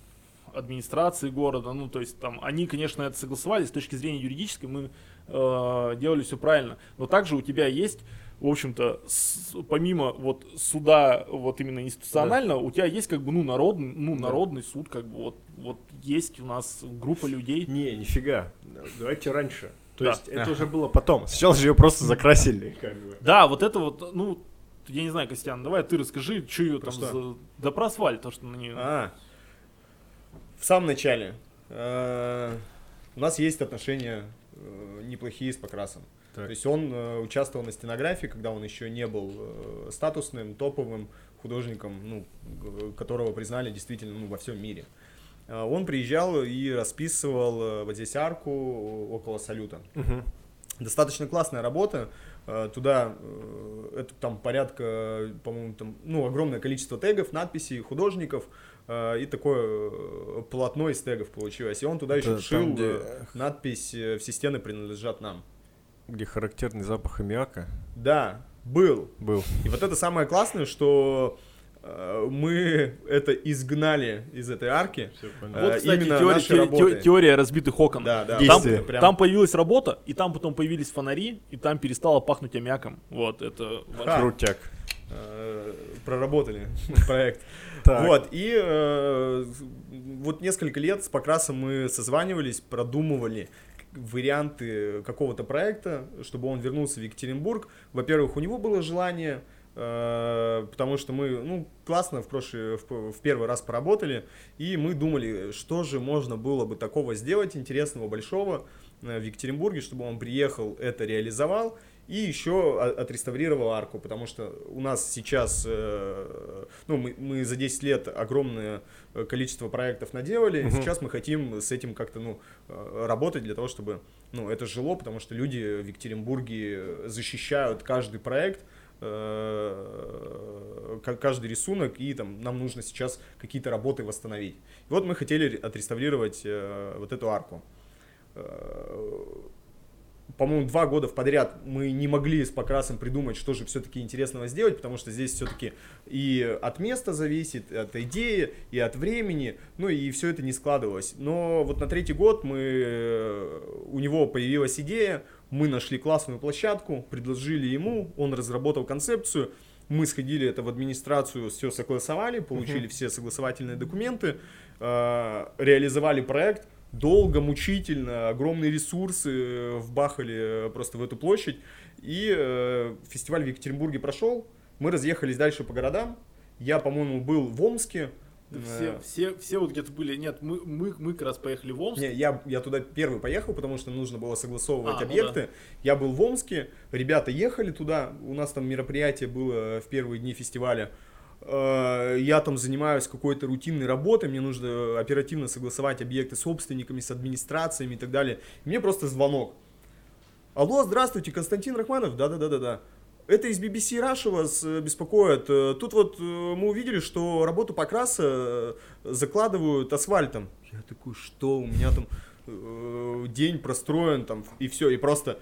администрации города, ну, то есть, там, они, конечно, это согласовали, с точки зрения юридической мы э, делали все правильно, но также у тебя есть, в общем-то, с- помимо вот суда, вот именно институционально, у тебя есть, как бы, ну, народный, ну, Да. народный суд, как бы, вот, вот есть у нас группа людей, Не, нифига. Давайте раньше. То Да. есть, это уже было потом. Сначала же ее просто закрасили. Как бы. Да, вот это вот, ну, я не знаю, Костян, давай ты расскажи, что ее там за... Да про асфальт, то, что на нее... А, в самом начале э, у нас есть отношения э, неплохие с Покрасом. Так. То есть он э, участвовал на стенографии, когда он еще не был э, статусным, топовым художником, ну, которого признали действительно ну, во всем мире. Э, Он приезжал и расписывал э, вот здесь арку около салюта. Мгм. Достаточно классная работа. Э, Туда это там порядка, по-моему, там, ну, огромное количество тегов, надписей, художников. Э, И такое э, полотно из тегов получилось. И он туда еще Это вшил там, где- э, надпись «Все стены принадлежат нам». Где характерный запах аммиака Да, был. был. И вот это самое классное, что э, мы это изгнали из этой арки. Вот, кстати, именно теория, наши те- теория разбитых окон. Да, да. Там, прям- там появилась работа, и там потом появились фонари, и там перестало пахнуть аммиаком. Вот, это... Крутяк. Э, проработали проект. Вот, и э, вот несколько лет с Покрасом мы созванивались, продумывали варианты какого-то проекта, чтобы он вернулся в Екатеринбург. Во-первых, у него было желание, э, потому что мы, ну, классно в прошлый, в, в первый раз поработали, и мы думали, что же можно было бы такого сделать интересного, большого в Екатеринбурге, чтобы он приехал, это реализовал, и еще отреставрировал арку, потому что у нас сейчас, э, ну, мы, мы за 10 лет огромное э, количество проектов наделали, Мгм. сейчас мы хотим с этим как-то, ну, э, работать для того, чтобы, ну, это жило, потому что люди в Екатеринбурге защищают каждый проект, ка- каждый рисунок, и там нам нужно сейчас какие-то работы восстановить. И вот мы хотели отреставрировать вот эту арку. По-моему, два года в подряд мы не могли с Покрасом придумать, что же все-таки интересного сделать, потому что здесь все-таки и от места зависит, и от идеи, и от времени, ну и все это не складывалось. Но вот на третий год мы, э, у него появилась идея, мы нашли классную площадку, предложили ему, он разработал концепцию, мы сходили это в администрацию, все согласовали, получили все согласовательные документы, э, реализовали проект, долго, мучительно, огромные ресурсы э, вбахали э, просто в эту площадь. И э, фестиваль в Екатеринбурге прошел, мы разъехались дальше по городам. Я, по-моему, был в Омске. Да Э, все, все, все вот где-то были. Нет, мы, мы, мы как раз поехали в Омск. Не, я, я туда первый поехал, потому что нужно было согласовывать А, ну объекты. Я был в Омске, ребята ехали туда, у нас там мероприятие было в первые дни фестиваля. Э, Я там занимаюсь какой-то рутинной работой, мне нужно оперативно согласовать объекты с собственниками, с администрациями и так далее. Мне просто звонок. Алло, здравствуйте, Константин Рахманов? Да-да-да-да-да. Это из BBC Russia вас беспокоит. Э, Тут вот э, мы увидели, что работу покраса закладывают асфальтом. Я такой, что у меня там день простроен там и все, и просто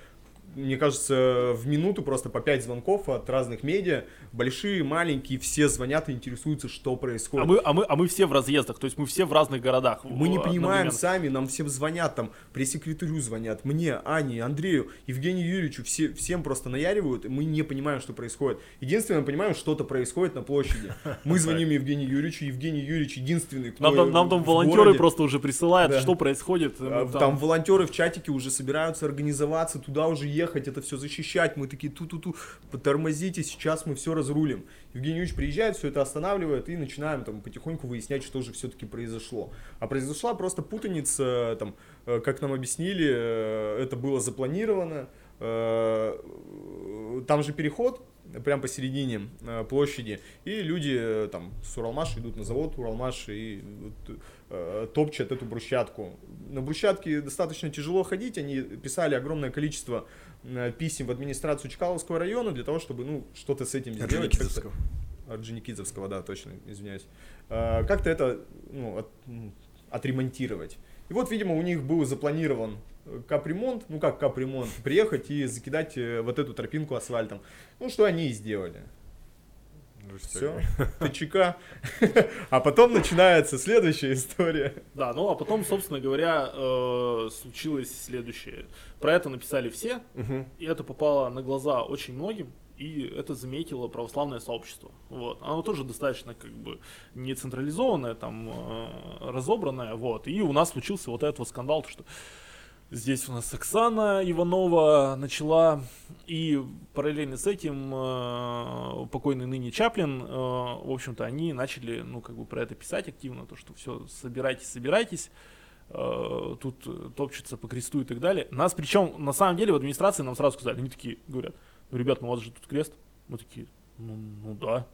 мне кажется, в минуту просто по 5 звонков от разных медиа, большие, маленькие, все звонят и интересуются, что происходит. А мы, а, мы, а мы все в разъездах, то есть мы все в разных городах. Мы не в- понимаем сами, нам всем звонят, там, пресс-секретарю звонят, мне, Ане, Андрею, Евгению Юрьевичу, все, всем просто наяривают, и мы не понимаем, что происходит. Единственное, мы понимаем, что-то происходит на площади. Мы звоним Евгению Юрьевичу, Евгений Юрьевич единственный, кто Нам, там- нам там волонтеры городе. просто уже присылают, Да. что происходит. А, Мы Там, волонтеры в чатике уже собираются организоваться, туда уже ехать, это все защищать. Мы такие ту-ту-ту, потормозите, сейчас мы все разрулим. Евгений Юрьевич приезжает, все это останавливает и начинаем там потихоньку выяснять, что же все-таки произошло. А произошла просто путаница, там, э, как нам объяснили, э, это было запланировано. Э, Там же переход, прям посередине площади, и люди там с Уралмаша идут на завод Уралмаш и вот, топчат эту брусчатку. На брусчатке достаточно тяжело ходить, они писали огромное количество э, писем в администрацию Чкаловского района для того, чтобы ну, что-то с этим сделать. Орджоникидзевского. Да, точно, извиняюсь. Э, Как-то это ну, от- отремонтировать. И вот, видимо, у них был запланирован э, капремонт, ну как капремонт, приехать и закидать э, вот эту тропинку асфальтом. Ну, что они и сделали. Все, ТЧК. А потом начинается следующая история. Да, ну а потом, собственно говоря, э, случилось следующее. Про это написали все, и это попало на глаза очень многим, и это заметило православное сообщество. Вот. Оно тоже достаточно как бы не централизованное, там, э, разобранное, вот. И у нас случился вот этот вот скандал, то, что здесь у нас Оксана Иванова начала, и параллельно с этим э, покойный ныне Чаплин, э, в общем-то, они начали, ну, как бы про это писать активно, то, что все, собирайтесь, собирайтесь, э, тут топчется по кресту и так далее. Нас, причем, на самом деле, в администрации нам сразу сказали, они такие, говорят, ну, ребят, ну, у вас же тут крест. Мы такие, ну, ну да.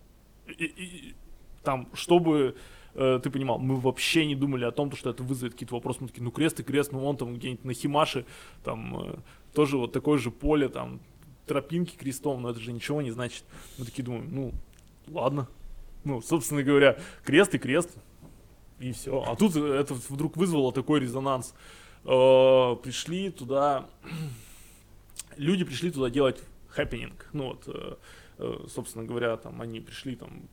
И- и там, чтобы э, ты понимал, мы вообще не думали о том, то, что это вызовет какие-то вопросы. Мы такие, ну, крест и крест, ну, он там где-нибудь на Химаше, там, э, тоже вот такое же поле, там, тропинки крестом, но это же ничего не значит. Мы такие думаем, ну, ладно. Ну, собственно говоря, крест и крест, и все. А тут это вдруг вызвало такой резонанс. Э, пришли туда, люди пришли туда делать хеппенинг. Ну вот, э, э, собственно говоря, там они пришли там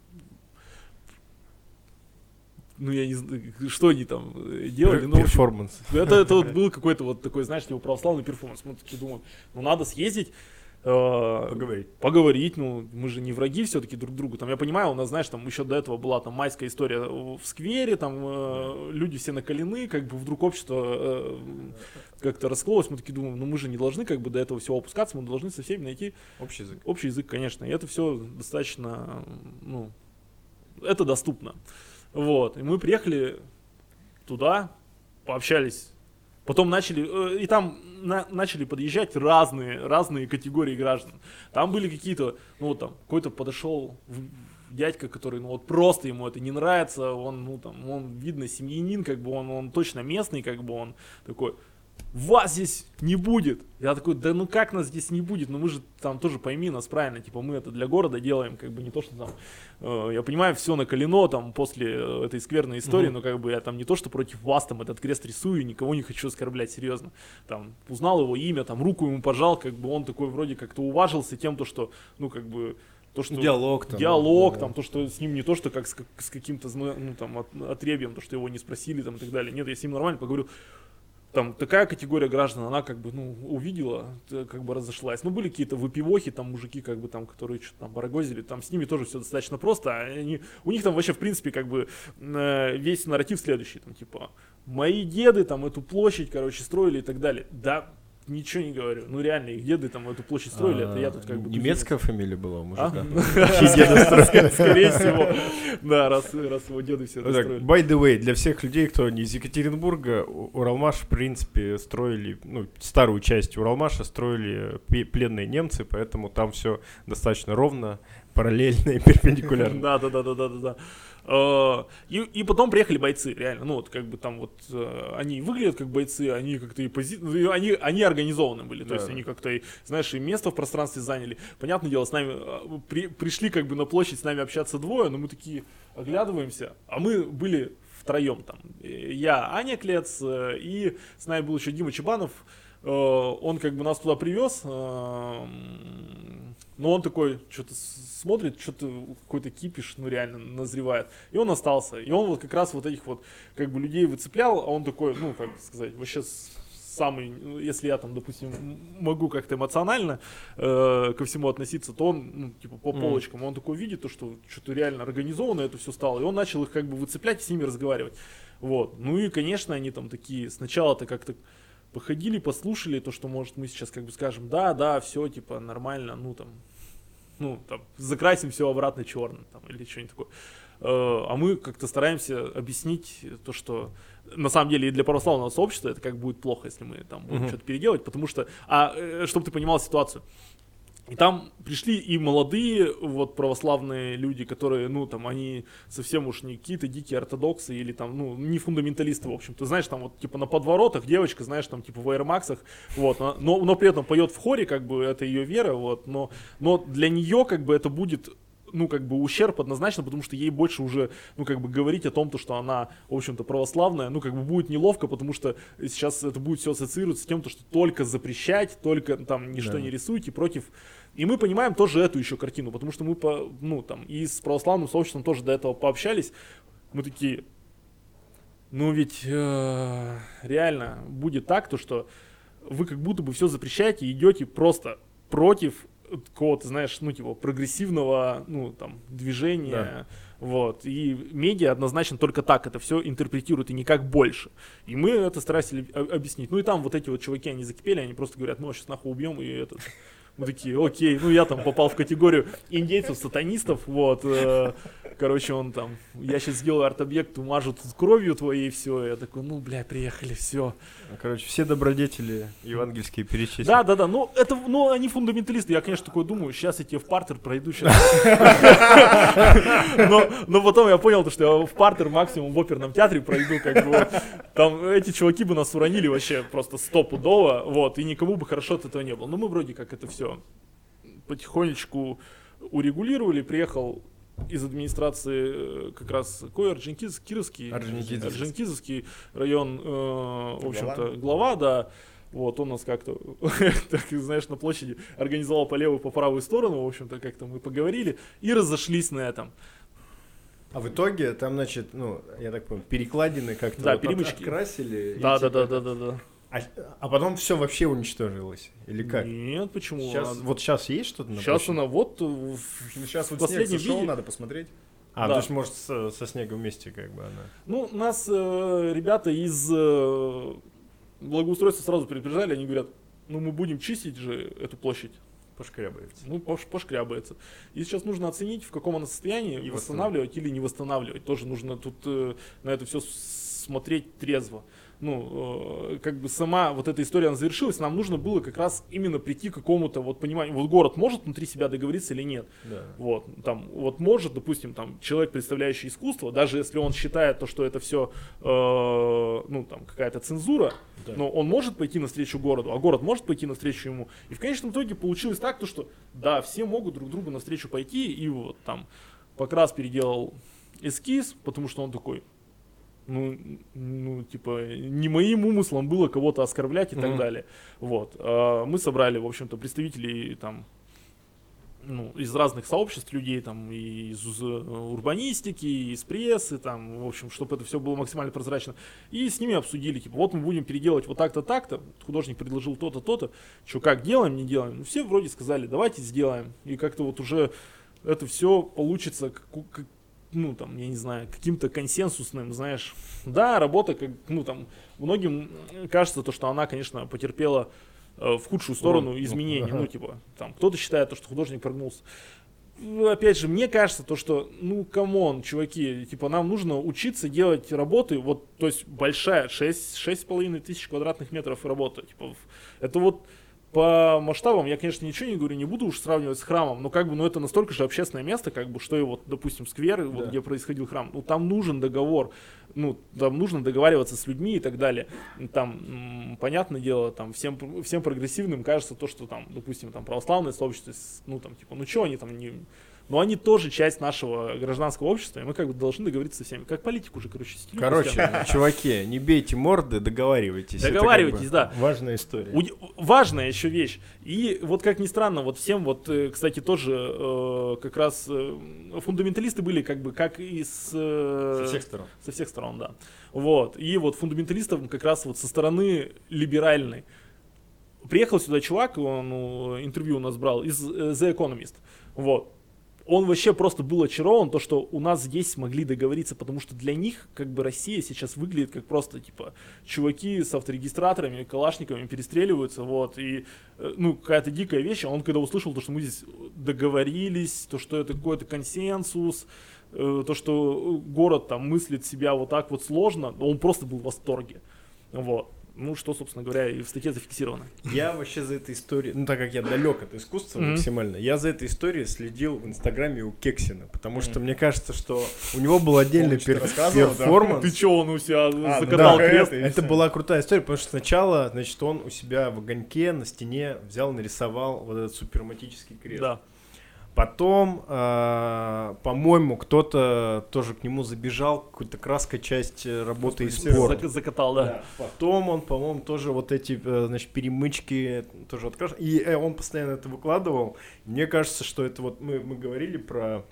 ну, я не знаю, что они там э, делали, ну, в общем, Перформанс. это, это вот был какой-то вот такой, знаешь, типа православный перформанс. Мы такие думаем, ну, надо съездить, э, Поговорить. поговорить, ну, мы же не враги все-таки друг другу. Там, я понимаю, у нас, знаешь, там еще до этого была там майская история в сквере, там э, люди все накалены, как бы вдруг общество э, как-то раскололось, мы такие думаем, ну, мы же не должны как бы до этого всего опускаться, мы должны со всеми найти Общий язык. общий язык, конечно. И это все достаточно, ну, это доступно. Вот. И мы приехали туда, пообщались. Потом начали, э, и там на- начали подъезжать разные, разные категории граждан. Там были какие-то, ну там, какой-то подошел дядька, который, ну вот просто ему это не нравится, он, ну там, он, видно, семьянин, как бы он, он точно местный, как бы он такой, вас здесь не будет. Я такой, да ну как нас здесь не будет? Ну мы же там тоже пойми нас правильно, типа мы это для города делаем, как бы не то, что там, э, я понимаю, все накалено там после э, этой скверной истории, Мгм. но как бы я там не то, что против вас там этот крест рисую, никого не хочу оскорблять, серьезно. Там узнал его имя, там руку ему пожал, как бы он такой вроде как-то уважился тем, то, что, ну как бы, то, что Диалог там. диалог, да. там, то, что с ним не то, что как с, как- с каким-то, ну, там, от- отребьем, то, что его не спросили, там, и так далее. Нет, я с ним нормально поговорю. Там такая категория граждан, она как бы, ну, увидела, как бы разошлась. Ну, были какие-то выпивохи, там, мужики, как бы, там, которые что-то там барагозили, там, с ними тоже все достаточно просто. а Они, у них там вообще, в принципе, как бы, э, весь нарратив следующий, там, типа, мои деды там эту площадь, короче, строили и так далее. Да, ничего не говорю. Ну, реально, их деды там эту площадь строили, это я тут как бы... А, Немецкая фамилия была у А? мужика. Ск- Скорее всего. Да, раз раз его деды все это строили. by the way, для всех людей, кто не из Екатеринбурга, У- Уралмаш, в принципе, строили, ну, старую часть Уралмаша строили пленные немцы, поэтому там все достаточно ровно, параллельно и перпендикулярно. Да, да, да, да, да, да, И, и потом приехали бойцы, реально. Ну, вот как бы там вот э, они выглядят как бойцы, они как-то и пози... ну, они, они организованы были. То Да, есть да. они как-то, и, знаешь, и место в пространстве заняли. Понятное дело, с нами э, при- пришли как бы на площадь с нами общаться двое, но мы такие оглядываемся, а мы были втроем там. Э, Я, Аня Клец, э, и с нами был еще Дима Чебанов, э, он как бы нас туда привез, э, но он такой, что-то смотрит, что-то какой-то кипиш, ну реально назревает. И он остался. И он вот как раз вот этих вот как бы людей выцеплял, а он такой, ну как сказать, вообще самый, ну, если я там, допустим, могу как-то эмоционально э, ко всему относиться, то он, ну, типа, по полочкам, он такой видит, то, что что-то реально организованно это все стало, и он начал их как бы выцеплять и с ними разговаривать. Вот. Ну и, конечно, они там такие, сначала-то как-то походили, послушали то, что, может, мы сейчас как бы скажем, да, да, все, типа, нормально, ну, там, ну, там, закрасим все обратно черным, там, или что-нибудь такое. Э, а мы как-то стараемся объяснить то, что на самом деле и для православного сообщества это как будет плохо, если мы там будем uh-huh. что-то переделать, потому что, а, э, чтобы ты понимал ситуацию, и там пришли и молодые вот православные люди, которые, ну, там, они совсем уж не какие-то дикие ортодоксы или там, ну, не фундаменталисты, в общем. Ты знаешь, там вот, типа, на подворотах девочка, знаешь, там, типа, в аэромаксах, вот, но, но при этом поет в хоре, как бы, это ее вера, вот, но, но для нее, как бы, это будет ну, как бы ущерб однозначно, потому что ей больше уже, ну, как бы говорить о том, то, что она, в общем-то, православная, ну, как бы будет неловко, потому что сейчас это будет все ассоциироваться с тем, то, что только запрещать, только там ничто да. не рисуйте против. И мы понимаем тоже эту еще картину, потому что мы, по, ну, там, и с православным сообществом тоже до этого пообщались. Мы такие, ну, ведь э, реально будет так, то, что вы как будто бы все запрещаете, идете просто против какого-то, знаешь, ну, типа, прогрессивного, ну, там, движения, да. вот, и медиа однозначно только так это все интерпретирует, и никак больше, и мы это старались объяснить, ну, и там вот эти вот чуваки, они закипели, они просто говорят, ну, сейчас нахуй убьем, и этот, мы такие, окей, ну, я там попал в категорию индейцев-сатанистов, вот, э, короче, он там, я сейчас сделаю арт-объект, умажу тут кровью твоей, и все. Я такой, ну, бля, приехали, все. Короче, все добродетели евангельские перечислили. Да, да, да, ну, это, ну, они фундаменталисты, я, конечно, такой думаю, сейчас я тебе в партер пройду, сейчас. Но, но потом я понял, что я в партер максимум в оперном театре пройду, как бы, там эти чуваки бы нас уронили вообще просто стопудово, вот, и никому бы хорошо от этого не было. Но мы вроде как это все потихонечку урегулировали, приехал из администрации э, как раз какой Орджоникидзе, Кировский, Орджоникидзевский район, э, в общем-то, глава, да. Вот, он нас как-то, так, знаешь, на площади организовал по левую, по правую сторону, в общем-то, как-то мы поговорили и разошлись на этом. А в итоге там, значит, ну, я так понимаю, перекладины как-то да, вот перемычки. красили. Да, да, да, да, да, да. А, а потом все вообще уничтожилось? Или как? Нет, почему? Сейчас, она... Вот сейчас есть что-то на Сейчас она вот в, сейчас вот снег сошел, виде... надо посмотреть. А, да. то есть, может, со, со снегом вместе как бы она... Ну, нас э, ребята из э, благоустройства сразу предупреждали, они говорят, ну, мы будем чистить же эту площадь. Пошкрябается. Ну, пош, пошкрябается. И сейчас нужно оценить, в каком она состоянии, и восстанавливать или не восстанавливать. Тоже нужно тут э, на это все смотреть трезво ну, э, как бы сама вот эта история она завершилась, нам нужно было как раз именно прийти к какому-то вот пониманию, вот город может внутри себя договориться или нет. Да. Вот, там, вот может, допустим, там, человек, представляющий искусство, даже если он считает то, что это все, э, ну, там, какая-то цензура, да. но он может пойти навстречу городу, а город может пойти навстречу ему. И в конечном итоге получилось так, то, что, да, все могут друг другу навстречу пойти, и вот там Покрас переделал эскиз, потому что он такой, ну, ну, типа, не моим умыслом было кого-то оскорблять и mm-hmm. так далее. Вот. А мы собрали, в общем-то, представителей там ну, из разных сообществ людей, там, и из урбанистики, и из прессы, там, в общем, чтобы это все было максимально прозрачно. И с ними обсудили, типа, вот мы будем переделывать вот так-то, так-то, художник предложил то-то, то-то, что как делаем, не делаем. Ну, все вроде сказали, давайте сделаем. И как-то вот уже это все получится как, как, ну, там, я не знаю, каким-то консенсусным, знаешь, да, работа, как, ну, там, многим кажется то, что она, конечно, потерпела э, в худшую сторону ну, изменений, ну, ага. ну, типа, там, кто-то считает то, что художник прогнулся. Ну, опять же, мне кажется то, что, ну, come on, чуваки, типа, нам нужно учиться делать работы, вот, то есть, большая, 6, 6,5 тысяч квадратных метров работы, типа, это вот, по масштабам я, конечно, ничего не говорю, не буду уж сравнивать с храмом, но как бы, ну это настолько же общественное место, как бы, что и вот, допустим, сквер, да. вот, где происходил храм, ну там нужен договор, ну там нужно договариваться с людьми и так далее. Там, понятное дело, там всем, всем прогрессивным кажется то, что там, допустим, там православное сообщество, ну там типа, ну что они там не но они тоже часть нашего гражданского общества, и мы как бы должны договориться со всеми. Как политику уже, короче, стелю Короче, постоянно. чуваки, не бейте морды, договаривайтесь. Договаривайтесь, бы да. Важная история. У- Важная еще вещь. И вот как ни странно, вот всем вот, э, кстати, тоже э, как раз э, фундаменталисты были как бы как из... э, Со всех сторон. Со всех сторон, да. Вот. И вот фундаменталистов как раз вот со стороны либеральной. Приехал сюда чувак, он ну, интервью у нас брал, из The Economist. Вот. Он вообще просто был очарован, то, что у нас здесь смогли договориться, потому что для них, как бы, Россия сейчас выглядит как просто, типа, чуваки с авторегистраторами, калашниками перестреливаются, вот, и, э, ну, какая-то дикая вещь, а он когда услышал, то, что мы здесь договорились, то, что это какой-то консенсус, э, то, что город там мыслит себя вот так вот сложно, он просто был в восторге. Вот. Ну, что, собственно говоря, и в статье зафиксировано. Я вообще за этой историей, ну так как я далек от искусства максимально, я за этой историей следил в инстаграме у Кексина, потому что мне кажется, что у него был отдельный пер- да? перформанс. Ты чё, он у себя А, закатал да, крест? это Это была крутая история, потому что сначала, значит, он у себя в огоньке на стене взял, нарисовал вот этот суперматический крест. Да. Потом, а, по-моему, кто-то тоже к нему забежал, какой-то краской часть э, работы спора. Зак- закатал, да. Да. Потом он, по-моему, тоже вот эти, э, значит, перемычки тоже открашивал. И э, он постоянно это выкладывал. Мне кажется, что это вот мы, мы говорили про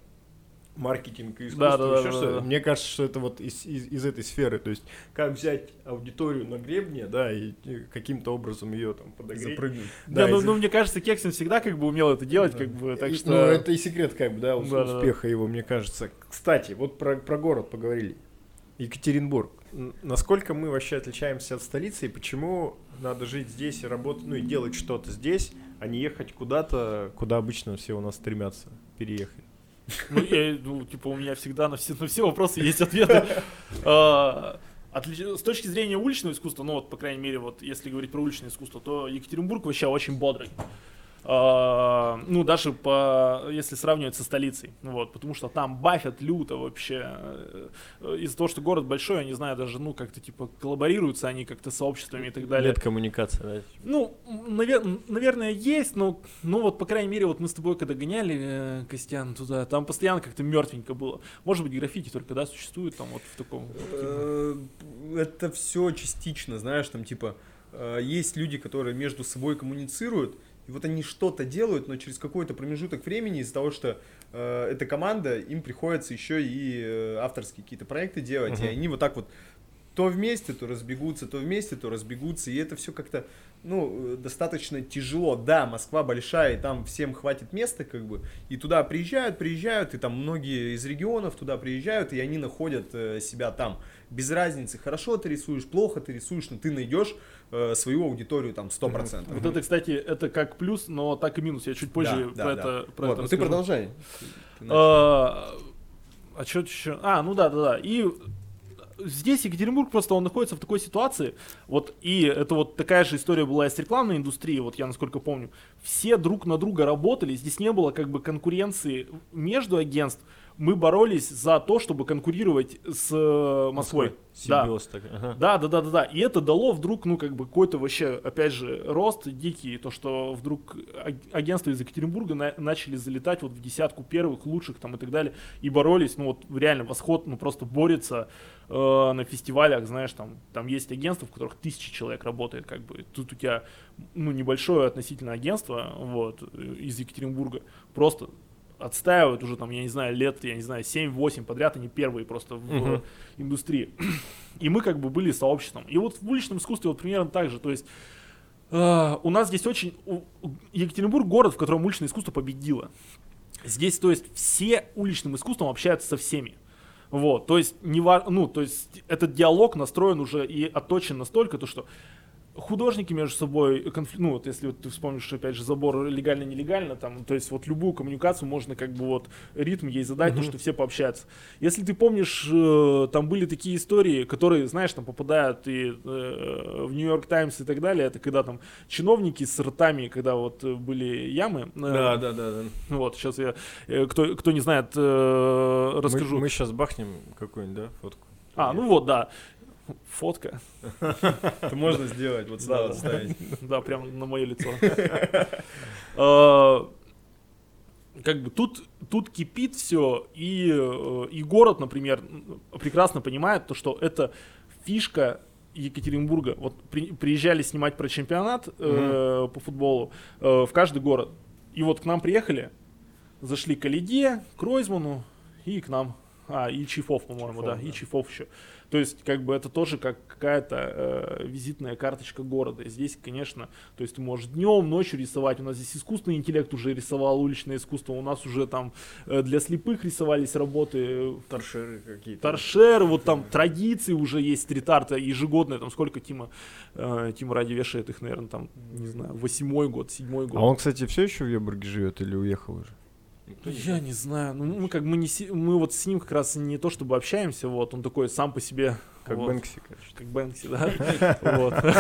маркетинг и искусство, Да, да, да, еще да, что да. Мне кажется, что это вот из, из, из этой сферы. То есть, как взять аудиторию на гребне, да, и каким-то образом ее там подогреть. Запрыгнуть. Да, Да, ну, из- ну, мне кажется, Кексин всегда как бы умел это делать, Да. как бы, так И- что... Ну, это и секрет, как бы, да, ус- Да, да, да. успеха его, мне кажется. Кстати, вот про, про город поговорили. Екатеринбург. Насколько мы вообще отличаемся от столицы и почему надо жить здесь и работать, ну и делать что-то здесь, а не ехать куда-то, куда обычно все у нас стремятся переехать? Ну, я, ну, типа, у меня всегда на все, на все вопросы есть ответы. А, С точки зрения уличного искусства, ну вот, по крайней мере, вот если говорить про уличное искусство, то Екатеринбург вообще очень бодрый. Ну, даже по, если сравнивать со столицей, вот, потому что там бафят люто вообще. Э, Из-за того, что город большой, я не знаю, даже, ну, как-то, типа, коллаборируются они как-то с сообществами и так далее. Нет коммуникации, да? Ну, навер- наверное, есть, но, ну вот, по крайней мере, вот мы с тобой когда гоняли, э, Костян, туда, там постоянно как-то мертвенько было. Может быть, граффити только, да, существует там вот в таком... Э, Это все частично, знаешь, там типа есть люди, которые между собой коммуницируют, и вот они что-то делают, но через какой-то промежуток времени из-за того, что э, эта команда, им приходится еще и э, авторские какие-то проекты делать, и Мгм. они вот так вот то вместе, то разбегутся, то вместе, то разбегутся, и это все как-то, ну, э, достаточно тяжело. Да, Москва большая, и там всем хватит места, как бы, и туда приезжают, приезжают, и там многие из регионов туда приезжают, и они находят э, себя там. Без разницы, хорошо ты рисуешь, плохо ты рисуешь, но ты найдешь э, свою аудиторию там 100%. Вот это, кстати, это как плюс, но так и минус. Я чуть позже Да, про да, да. это про Вот, это ну ты расскажу. продолжай. Ты начал. А а что еще? А, ну да, да, да. И здесь Екатеринбург просто он находится в такой ситуации, вот и это вот такая же история была и с рекламной индустрией, вот я насколько помню, все друг на друга работали, здесь не было как бы конкуренции между агентств, мы боролись за то, чтобы конкурировать с э, Москвой. Да. Симбиоз такой, ага. Да, да, да, да, да. И это дало вдруг, ну, как бы, какой-то вообще, опять же, рост дикий, то, что вдруг аг- агентства из Екатеринбурга на- начали залетать вот в десятку первых, лучших там и так далее, и боролись, ну, вот реально восход, ну, просто борется э, на фестивалях, знаешь, там, там есть агентства, в которых тысячи человек работает, как бы, тут у тебя, ну, небольшое относительно агентство, вот, э, из Екатеринбурга, просто отстаивают уже там, я не знаю, лет, я не знаю, 7-8 подряд, они первые просто в Мгм. индустрии. И мы как бы были сообществом. И вот в уличном искусстве вот примерно так же. То есть э, у нас здесь очень... у- Екатеринбург город, в котором уличное искусство победило. Здесь, то есть, все уличным искусством общаются со всеми. Вот, то есть, не ну, то есть, этот диалог настроен уже и отточен настолько, то что художники между собой, конфли- ну вот если вот ты вспомнишь опять же забор легально-нелегально, там, то есть вот любую коммуникацию можно как бы вот ритм ей задать, то, Мгм. что все пообщаются. Если ты помнишь, э, там были такие истории, которые, знаешь, там попадают и э, в Нью-Йорк Таймс и так далее, это когда там чиновники с ртами, когда вот были ямы, э, Да, да, да, да. вот сейчас я, э, кто, кто не знает, э, расскажу. Мы, сейчас бахнем какую-нибудь, да, фотку? А, ну вот, да, фотка. Это можно сделать, вот сюда Да, вот да. ставить. Да, прям на мое лицо. А, как бы тут, тут кипит все, и, э, и город, например, прекрасно понимает то, что это фишка Екатеринбурга. Вот при, приезжали снимать про чемпионат э, по футболу э, в каждый город. И вот к нам приехали, зашли к Алиде, к Ройзману и к нам. А, и Чифов, по-моему, да, Чифов, и да. Чифов еще. То есть, как бы это тоже как какая-то э, визитная карточка города. И здесь, конечно, то есть ты можешь днем, ночью рисовать. У нас здесь искусственный интеллект уже рисовал уличное искусство. У нас уже там э, для слепых рисовались работы. Торшеры какие-то. Торшер, вот там традиции уже есть стрит-арта ежегодная, там сколько Тима, э, Тима ради вешает их, наверное, там, не знаю, восьмой год, седьмой год. А он, кстати, все еще в Ебурге живет или уехал уже? Никто не Я не знаю, ну мы как мы не си- мы вот с ним как раз не то чтобы общаемся, вот он такой сам по себе, Как вот, Бэнкси, короче. как Бэнкси, да. Вот.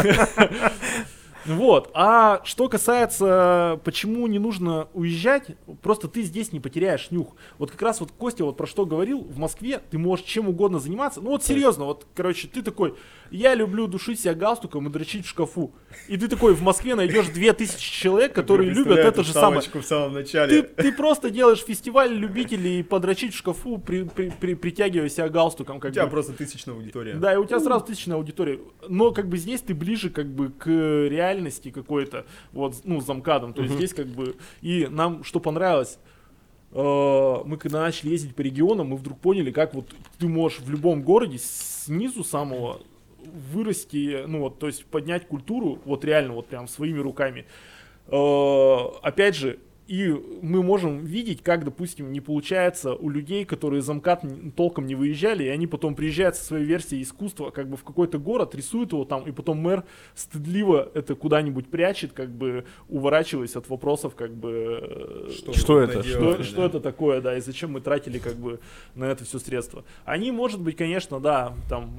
А что касается, почему не нужно уезжать, просто ты здесь не потеряешь нюх. Вот как раз вот Костя вот про что говорил, в Москве ты можешь чем угодно заниматься. Ну вот серьезно, вот, короче, ты такой, я люблю душить себя галстуком и дрочить в шкафу. И ты такой в Москве найдешь 2000 человек, которые любят это же самое. в самом Ты, начале. ты просто делаешь фестиваль любителей подрочить в шкафу, при, при- при- притягивая себя галстуком. У Как тебя бы. просто тысячная аудитория. Да, и у тебя сразу тысячная аудитория. Но как бы здесь ты ближе как бы к реальности какой-то, вот, ну, замкадом. То есть здесь как бы... И нам что понравилось, э, мы когда начали ездить по регионам, мы вдруг поняли, как вот ты можешь в любом городе снизу самого вырасти, ну вот, то есть поднять культуру, вот реально, вот прям своими руками. Э, опять же, и мы можем видеть, как, допустим, не получается у людей, которые за МКАД толком не выезжали, и они потом приезжают со своей версией искусства как бы в какой-то город, рисуют его там, и потом мэр стыдливо это куда-нибудь прячет, как бы уворачиваясь от вопросов, как бы... э, Что вы это? что, наделали, что да? это такое, да, и зачем мы тратили как бы на это все средства. Они, может быть, конечно, да, там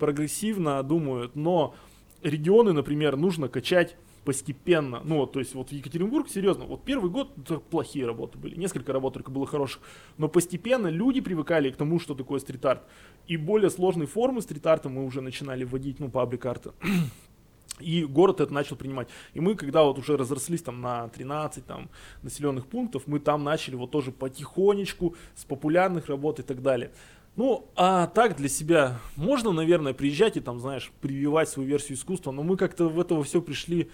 прогрессивно думают, но регионы, например, нужно качать постепенно. Ну, вот, то есть, вот в Екатеринбург, серьезно, вот первый год плохие работы были, несколько работ только было хороших, но постепенно люди привыкали к тому, что такое стрит-арт. И более сложные формы стрит-арта мы уже начинали вводить, ну, паблик-арта. И город это начал принимать. И мы, когда вот уже разрослись там на 13 там, населенных пунктов, мы там начали вот тоже потихонечку с популярных работ и так далее. Ну, а так для себя можно, наверное, приезжать и там, знаешь, прививать свою версию искусства, но мы как-то в это все пришли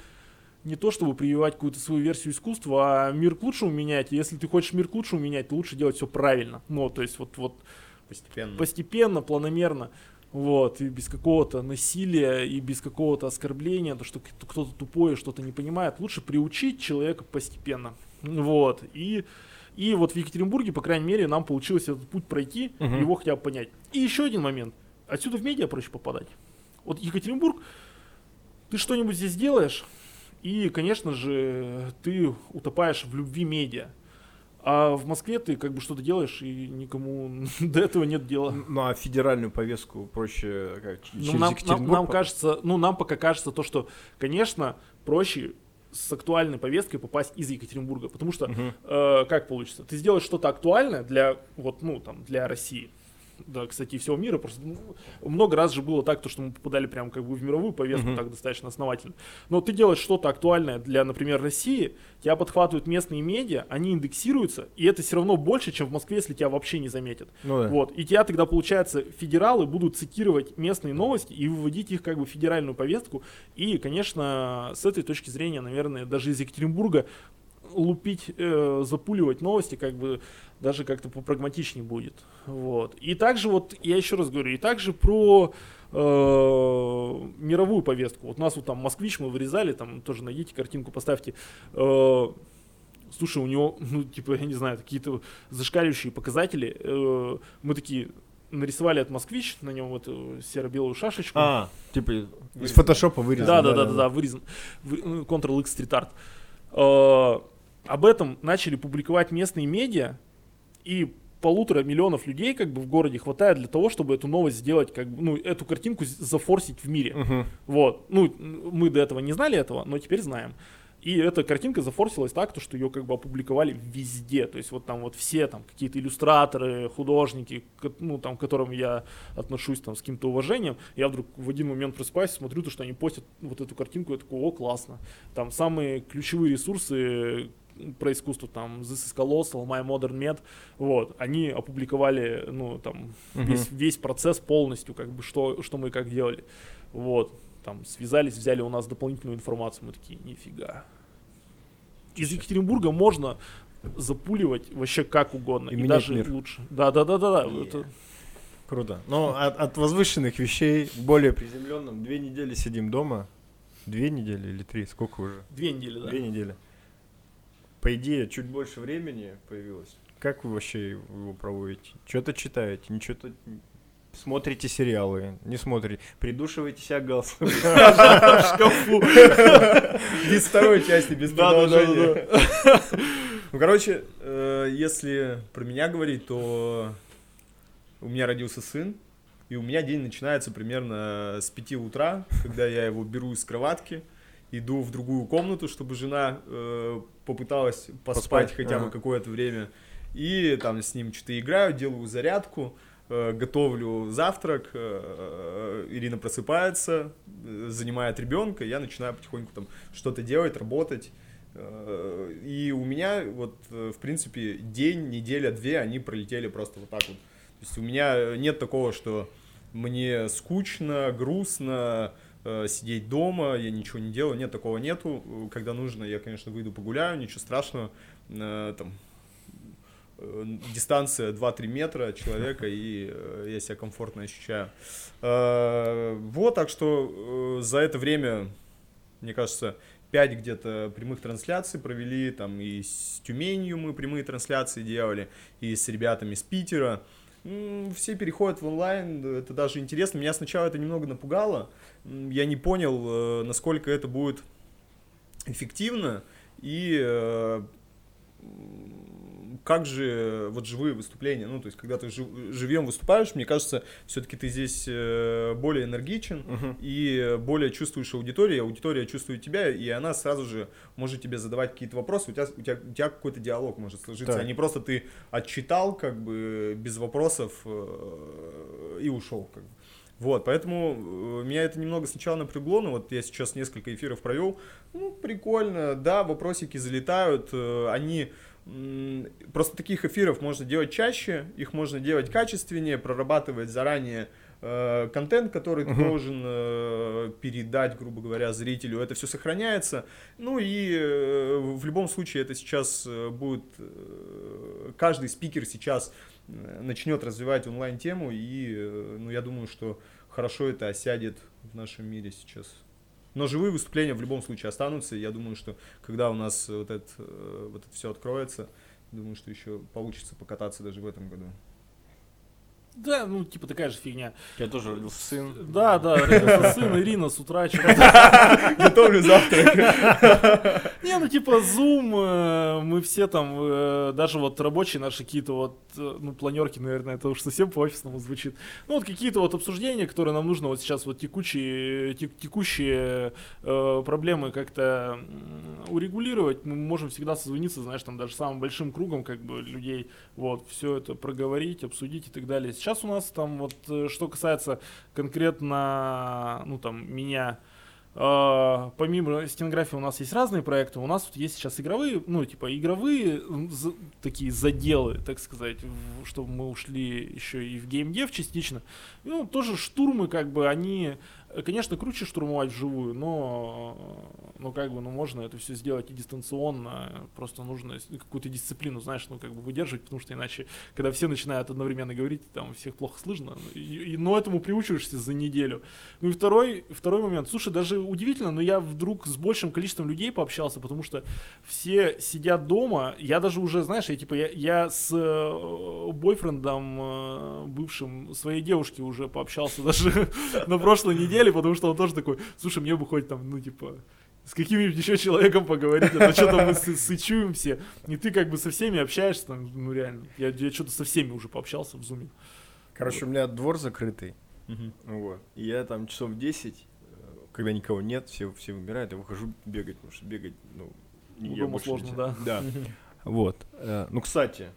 не то, чтобы прививать какую-то свою версию искусства, а мир к лучшему менять. И если ты хочешь мир к лучшему менять, то лучше делать все правильно. Ну, то есть вот, вот Постепенно. постепенно, планомерно, вот, и без какого-то насилия, и без какого-то оскорбления, то, что кто- кто-то тупой что-то не понимает, лучше приучить человека постепенно, вот, и, и вот в Екатеринбурге, по крайней мере, нам получилось этот путь пройти, Мгм. его хотя бы понять. И еще один момент, отсюда в медиа проще попадать. Вот Екатеринбург, ты что-нибудь здесь делаешь, и, конечно же, ты утопаешь в любви медиа. А в Москве ты как бы что-то делаешь, и никому до этого нет дела. Ну, а федеральную повестку проще как, Ну, через нам, нам- нам по- кажется, ну, нам пока кажется то, что, конечно, проще с актуальной повесткой попасть из Екатеринбурга, потому что Мгм. э, как получится? Ты сделаешь что-то актуальное для вот, ну, там, для России. Да, кстати, всего мира. Просто ну, много раз же было так, то, что мы попадали прям как бы в мировую повестку Мгм. так достаточно основательно. Но ты делаешь что-то актуальное для, например, России, тебя подхватывают местные медиа, они индексируются, и это все равно больше, чем в Москве, если тебя вообще не заметят. Ну да. Вот. И тебя тогда, получается, федералы будут цитировать местные новости и выводить их как бы в федеральную повестку. И, конечно, с этой точки зрения, наверное, даже из Екатеринбурга лупить, э, запуливать новости, как бы даже как-то попрагматичнее будет. Вот. И также вот, я еще раз говорю, и также про э, мировую повестку. Вот у нас вот там москвич мы вырезали, там тоже найдите картинку, поставьте. Э, слушай, у него, ну, типа, я не знаю, какие-то зашкаливающие показатели. Э, мы такие нарисовали от москвич, на нем вот эту серо-белую шашечку. А, типа из Вырезан. фотошопа вырезан. Да, да, да, да, да, вырезан. Вы- ну, Ctrl-X. Э, Об этом начали публиковать местные медиа, и полутора миллионов людей как бы в городе хватает для того, чтобы эту новость сделать, как бы, ну, эту картинку зафорсить в мире. Мгм. Вот. Ну, мы до этого не знали этого, но теперь знаем. И эта картинка зафорсилась так, то, что ее как бы опубликовали везде. То есть вот там вот все там какие-то иллюстраторы, художники, ну там к которым я отношусь там с каким-то уважением, я вдруг в один момент просыпаюсь, смотрю, то, что они постят вот эту картинку, я такой, о, классно. Там самые ключевые ресурсы про искусство, там, This is Colossal, My Modern Med, вот, они опубликовали, ну, там, Мгм. весь, весь процесс полностью, как бы, что, что мы как делали, вот, там, связались, взяли у нас дополнительную информацию, мы такие, нифига. Из Екатеринбурга можно запуливать вообще как угодно, И и, даже мир. лучше. Да, да, да, да, да. Е. это- Круто. Но от, от возвышенных вещей к более приземленным. Две недели сидим дома. Две недели или три? Сколько уже? Две недели, да. Две недели. По идее, чуть больше времени появилось. Как вы вообще его проводите? Что-то читаете? Ничего-то смотрите сериалы? Не смотрите? Придушиваете себя галстуком? В шкафу. Без второй части, без продолжения. Ну, короче, э, если про меня говорить, то у меня родился сын, и у меня день начинается примерно с 5 утра, когда я его беру из кроватки, иду в другую комнату, чтобы жена э, попыталась поспать, Поспать, хотя бы ага. какое-то время, и там с ним что-то играю, делаю зарядку, э, готовлю завтрак, э, Ирина просыпается, э, занимает ребенка, я начинаю потихоньку там что-то делать, работать. Э, И у меня вот, э, в принципе, день, неделя, две, они пролетели просто вот так вот. То есть у меня нет такого, что мне скучно, грустно э, сидеть дома, я ничего не делаю, нет, такого нету. Э, Когда нужно, я, конечно, выйду погуляю, ничего страшного. Э, Там, э, дистанция 2-3 метра от человека, и э, я себя комфортно ощущаю. Э, Вот, так что э, за это время, мне кажется, 5 где-то прямых трансляций провели, там и с Тюменью мы прямые трансляции делали, и с ребятами с Питера. Все переходят в онлайн, это даже интересно. Меня сначала это немного напугало, я не понял, э, насколько это будет эффективно, и э, как же вот живые выступления, ну, то есть, когда ты жив- живьем выступаешь, мне кажется, все-таки ты здесь э, более энергичен, Мгм. и более чувствуешь аудиторию, аудитория чувствует тебя, и она сразу же может тебе задавать какие-то вопросы, у тебя, у тебя, у тебя какой-то диалог может сложиться, Так. а не просто ты отчитал как бы без вопросов э, и ушел. Как бы. Вот, поэтому э, меня это немного сначала напрягло, но вот я сейчас несколько эфиров провел, ну, прикольно, да, вопросики залетают, э, они... Просто таких эфиров можно делать чаще, их можно делать качественнее, прорабатывать заранее э, контент, который ты Мгм. должен э, передать, грубо говоря, зрителю, это все сохраняется. Ну и э, в любом случае это сейчас э, будет, э, каждый спикер сейчас э, начнет развивать онлайн-тему, и ну, я думаю, что хорошо это осядет в нашем мире сейчас. Но живые выступления в любом случае останутся, я думаю, что когда у нас вот это, э, вот это все откроется, думаю, что еще получится покататься даже в этом году. Да, ну, типа такая же фигня. Я тоже родился сын. Да, да, родился сын, Ирина с утра Готовлю завтрак. Не, ну типа Zoom, э, мы все там, э, даже вот рабочие наши какие-то вот, э, ну планерки, наверное, это уж совсем по-офисному звучит. Ну вот какие-то вот обсуждения, которые нам нужно вот сейчас вот текущие, тек- текущие проблемы как-то урегулировать, мы можем всегда созвониться, знаешь, там даже самым большим кругом как бы людей, вот, все это проговорить, обсудить и так далее. Сейчас у нас там вот, э, что касается конкретно, ну там, меня, а, помимо стенографии у нас есть разные проекты. У нас вот есть сейчас игровые, ну, типа, игровые за- такие заделы, так сказать, в- чтобы мы ушли еще и в геймдев частично. Ну, тоже штурмы, как бы, они, э, конечно, круче штурмовать вживую, но, э, ну, как бы, ну, можно это все сделать и дистанционно. Просто нужно какую-то дисциплину, знаешь, ну, как бы выдерживать, потому что иначе, когда все начинают одновременно говорить, там всех плохо слышно. И, и- но этому приучиваешься за неделю. Ну и второй, второй момент. Слушай, даже удивительно, но я вдруг с большим количеством людей пообщался, потому что все сидят дома. Я даже уже, знаешь, я типа я, я с э, бойфрендом э, бывшим своей девушки уже пообщался даже на прошлой неделе, потому что он тоже такой, слушай, мне бы хоть там, ну типа с каким-нибудь еще человеком поговорить, а то что-то мы сы- сычуем все. И ты как бы со всеми общаешься, там, ну реально. Я, я что-то со всеми уже пообщался в зуме. Короче, у меня двор закрытый. Мгм. Вот. И я там часов 10, э, когда никого нет, все, все вымирают, я выхожу бегать, потому что бегать, ну, Ну, я больше сложно, не- да. Да. Вот. Э, Ну, кстати,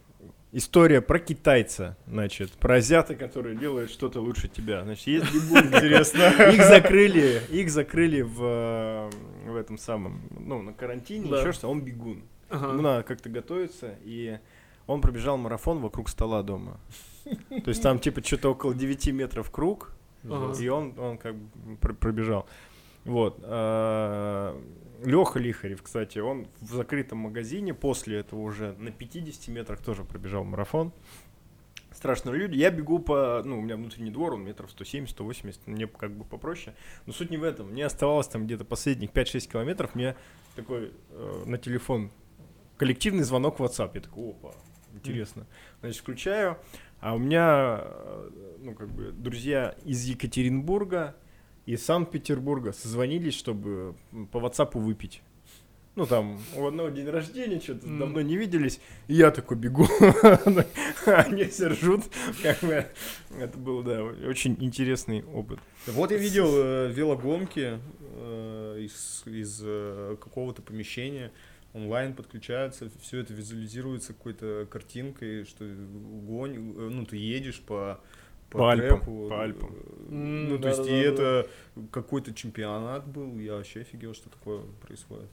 история про китайца, значит, про азиата, который делает что-то лучше тебя. Значит, есть бегун, интересно. Их закрыли, их закрыли в, в этом самом, ну, на карантине, еще что, он бегун. Ему надо как-то готовиться, и он пробежал марафон вокруг стола дома. То есть там типа что-то около 9 метров круг, и он, он как бы пр- пробежал. Вот. Леха Лихарев, кстати, он в закрытом магазине после этого уже на 50 метрах тоже пробежал марафон. Страшные люди. Я бегу по, ну, у меня внутренний двор, он метров 170-180, мне как бы попроще. Но суть не в этом. Мне оставалось там где-то последних 5-6 километров, мне такой э, на телефон коллективный звонок в WhatsApp. Я такой, опа, интересно. Значит, включаю, а у меня, э, ну, как бы, друзья из Екатеринбурга и Санкт-Петербурга созвонились, чтобы по WhatsApp выпить. Ну, там, у одного день рождения, что-то М. давно не виделись, и я такой бегу, они все ржут, как бы, это был, да, очень интересный опыт. Вот я видел э, велогонки э, из, из э, какого-то помещения, онлайн подключаются, все это визуализируется какой-то картинкой, что гонь, э, ну ты едешь по По Альпам, треку, по Альпам. э, М, Ну, то есть, и да-да-да-да. это какой-то чемпионат был, я вообще офигел, что такое происходит.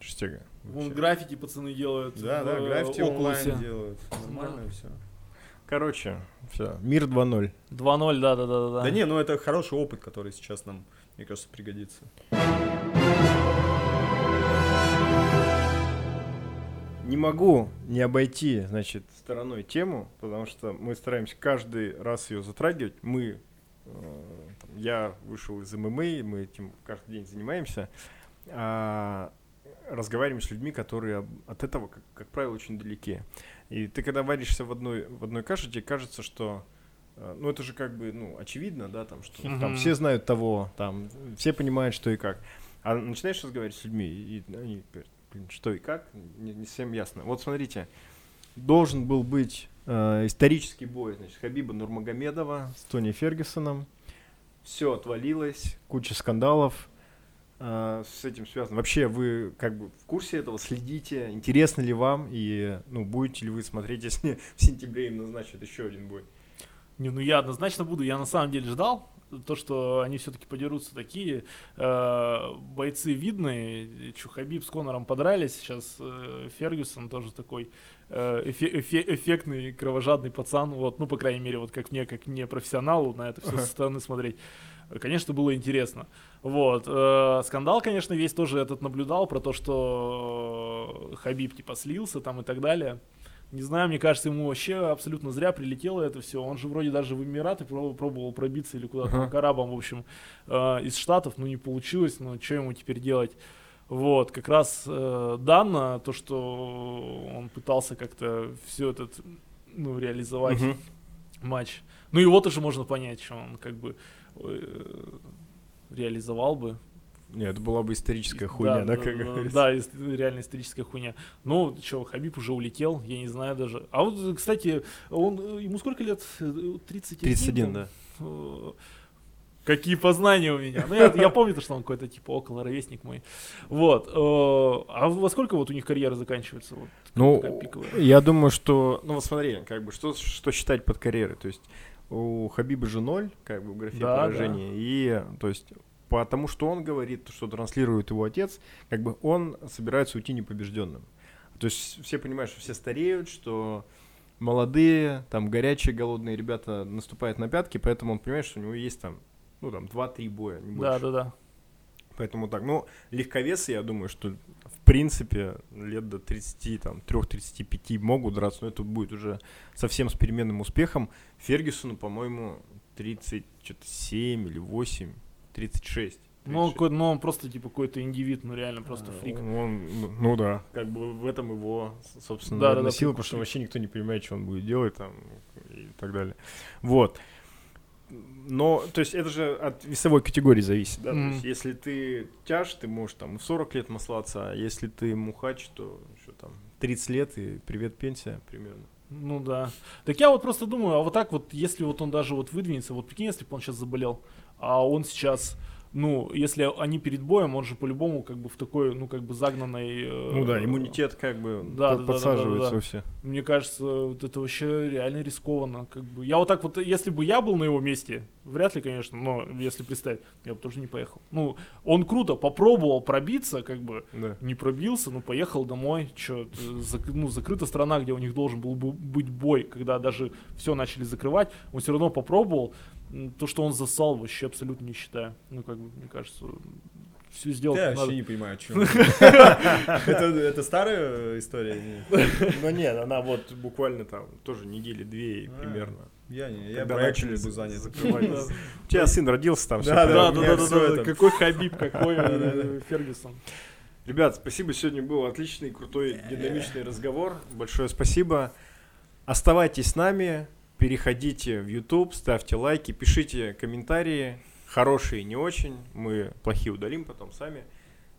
Шестяга. Вон граффити пацаны делают. Да, да, э, граффити онлайн делают. Нормально все. Короче, все, мир 2.0. 2-0, да, да, да, да. Да не, ну это хороший опыт, который сейчас нам, мне кажется, пригодится. Не могу не обойти, значит, стороной тему, потому что мы стараемся каждый раз ее затрагивать. Мы, э, там, я вышел из ММА, мы этим каждый день занимаемся, а разговариваем с людьми, которые от этого, как, как правило, очень далеки. И ты когда варишься в одной, в одной каше, тебе кажется, что э, ну, это же как бы, ну, очевидно, да, там, что там Мгм. все знают того, там, все понимают, что и как. А начинаешь разговаривать с людьми, и они говорят, блин, что и как, не, не всем ясно. Вот смотрите, должен был быть э, исторический бой, значит, Хабиба Нурмагомедова с Тони Фергюсоном. Все отвалилось, куча скандалов э, с этим связано. Вообще, вы как бы в курсе этого, следите, интересно ли вам, и, ну, будете ли вы смотреть, если в сентябре им назначат еще один бой. Не, ну я однозначно буду. Я на самом деле ждал то, что они все-таки подерутся такие. э, бойцы видные. Чё, Хабиб с Конором подрались. Сейчас э, Фергюсон тоже такой э, эфе- эфе- эффектный, кровожадный пацан. Вот, ну, по крайней мере, вот как мне, как не профессионалу, на это все со стороны смотреть. Конечно, было интересно. Вот. э, скандал, конечно, весь тоже этот наблюдал про то, что Хабиб типа слился там и так далее. Не знаю, мне кажется, ему вообще абсолютно зря прилетело это все. Он же вроде даже в Эмираты пробовал, пробиться или куда-то Ага. к арабам, в общем, э, из Штатов, ну не получилось, ну что ему теперь делать? Вот, как раз э, Данна, то, что он пытался как-то все этот, ну, реализовать Мгм. матч. Ну его тоже можно понять, что он как бы э, реализовал бы. Нет, это была бы историческая хуйня, да, как да, говорится. да, реально историческая хуйня. Ну, что, Хабиб уже улетел, я не знаю даже. А вот, кстати, он, э, ему сколько лет? Э, 31? 31, там? да. Какие познания у меня. Ну, я, я помню, что он какой-то типа около ровесник мой. Вот. э, А во сколько вот у них карьера заканчивается? Вот, Ну, такая пиковая. я думаю, что... Ну, вот смотри, как бы, что, что считать под карьерой? То есть у Хабиба же ноль, как бы, в графе Да, поражения. И, то есть, потому что он говорит, что транслирует его отец, как бы он собирается уйти непобежденным. То есть все понимают, что все стареют, что молодые, там, горячие, голодные ребята наступают на пятки, поэтому он понимает, что у него есть там, ну, там, 2-3 боя, не больше. Да, да, да. Поэтому так, ну, легковесы, я думаю, что в принципе лет до 30, там, 3-35 могут драться, но это будет уже совсем с переменным успехом. Фергюсону, по-моему, 37 или 8, 36. Ну, он, 36. какой- ну, он просто типа какой-то индивид, ну реально просто А, фрик. Он, ну, ну да, как бы в этом его, собственно, Да, да, сила, потому что вообще никто не понимает, что он будет делать там и так далее. Вот. Но, то есть, это же от весовой категории зависит, да? То Мгм. есть, если ты тяж, ты можешь там в 40 лет маслаться, а если ты мухач, то что там, 30 лет и привет пенсия примерно. Ну да. Так я вот просто думаю, а вот так вот, если вот он даже вот выдвинется, вот прикинь, если бы он сейчас заболел, а он сейчас ну, если они перед боем, он же по-любому как бы в такой, ну, как бы загнанной... э, Ну да, иммунитет как бы Да, под- да, да, подсаживается да, да. все. Мне кажется, вот это вообще реально рискованно. Как бы. Я вот так вот, если бы я был на его месте, вряд ли, конечно, но если представить, я бы тоже не поехал. Ну, он круто попробовал пробиться, как бы, Да. не пробился, ну, поехал домой. Чё, э, зак- ну, закрыта страна, где у них должен был бы быть бой, когда даже все начали закрывать, он все равно попробовал. То, что он засал, вообще абсолютно не считаю. Ну, как бы, мне кажется, все сделать Я надо. вообще не понимаю, о чем. Это старая история? Ну нет, она вот буквально там тоже недели две А, примерно. Я не, я проектами начали был занят. закрывать. У тебя сын родился там. всё Да. Да, да, да, да. Какой Хабиб, какой э, Фергюсон. Ребят, спасибо, сегодня был отличный, крутой, динамичный разговор. Большое спасибо. Оставайтесь с нами, переходите в YouTube, ставьте лайки, пишите комментарии, хорошие, не очень. Мы плохие удалим потом сами.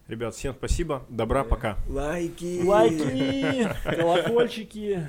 Ребят, всем спасибо, добра, пока. Лайки! Лайки, колокольчики.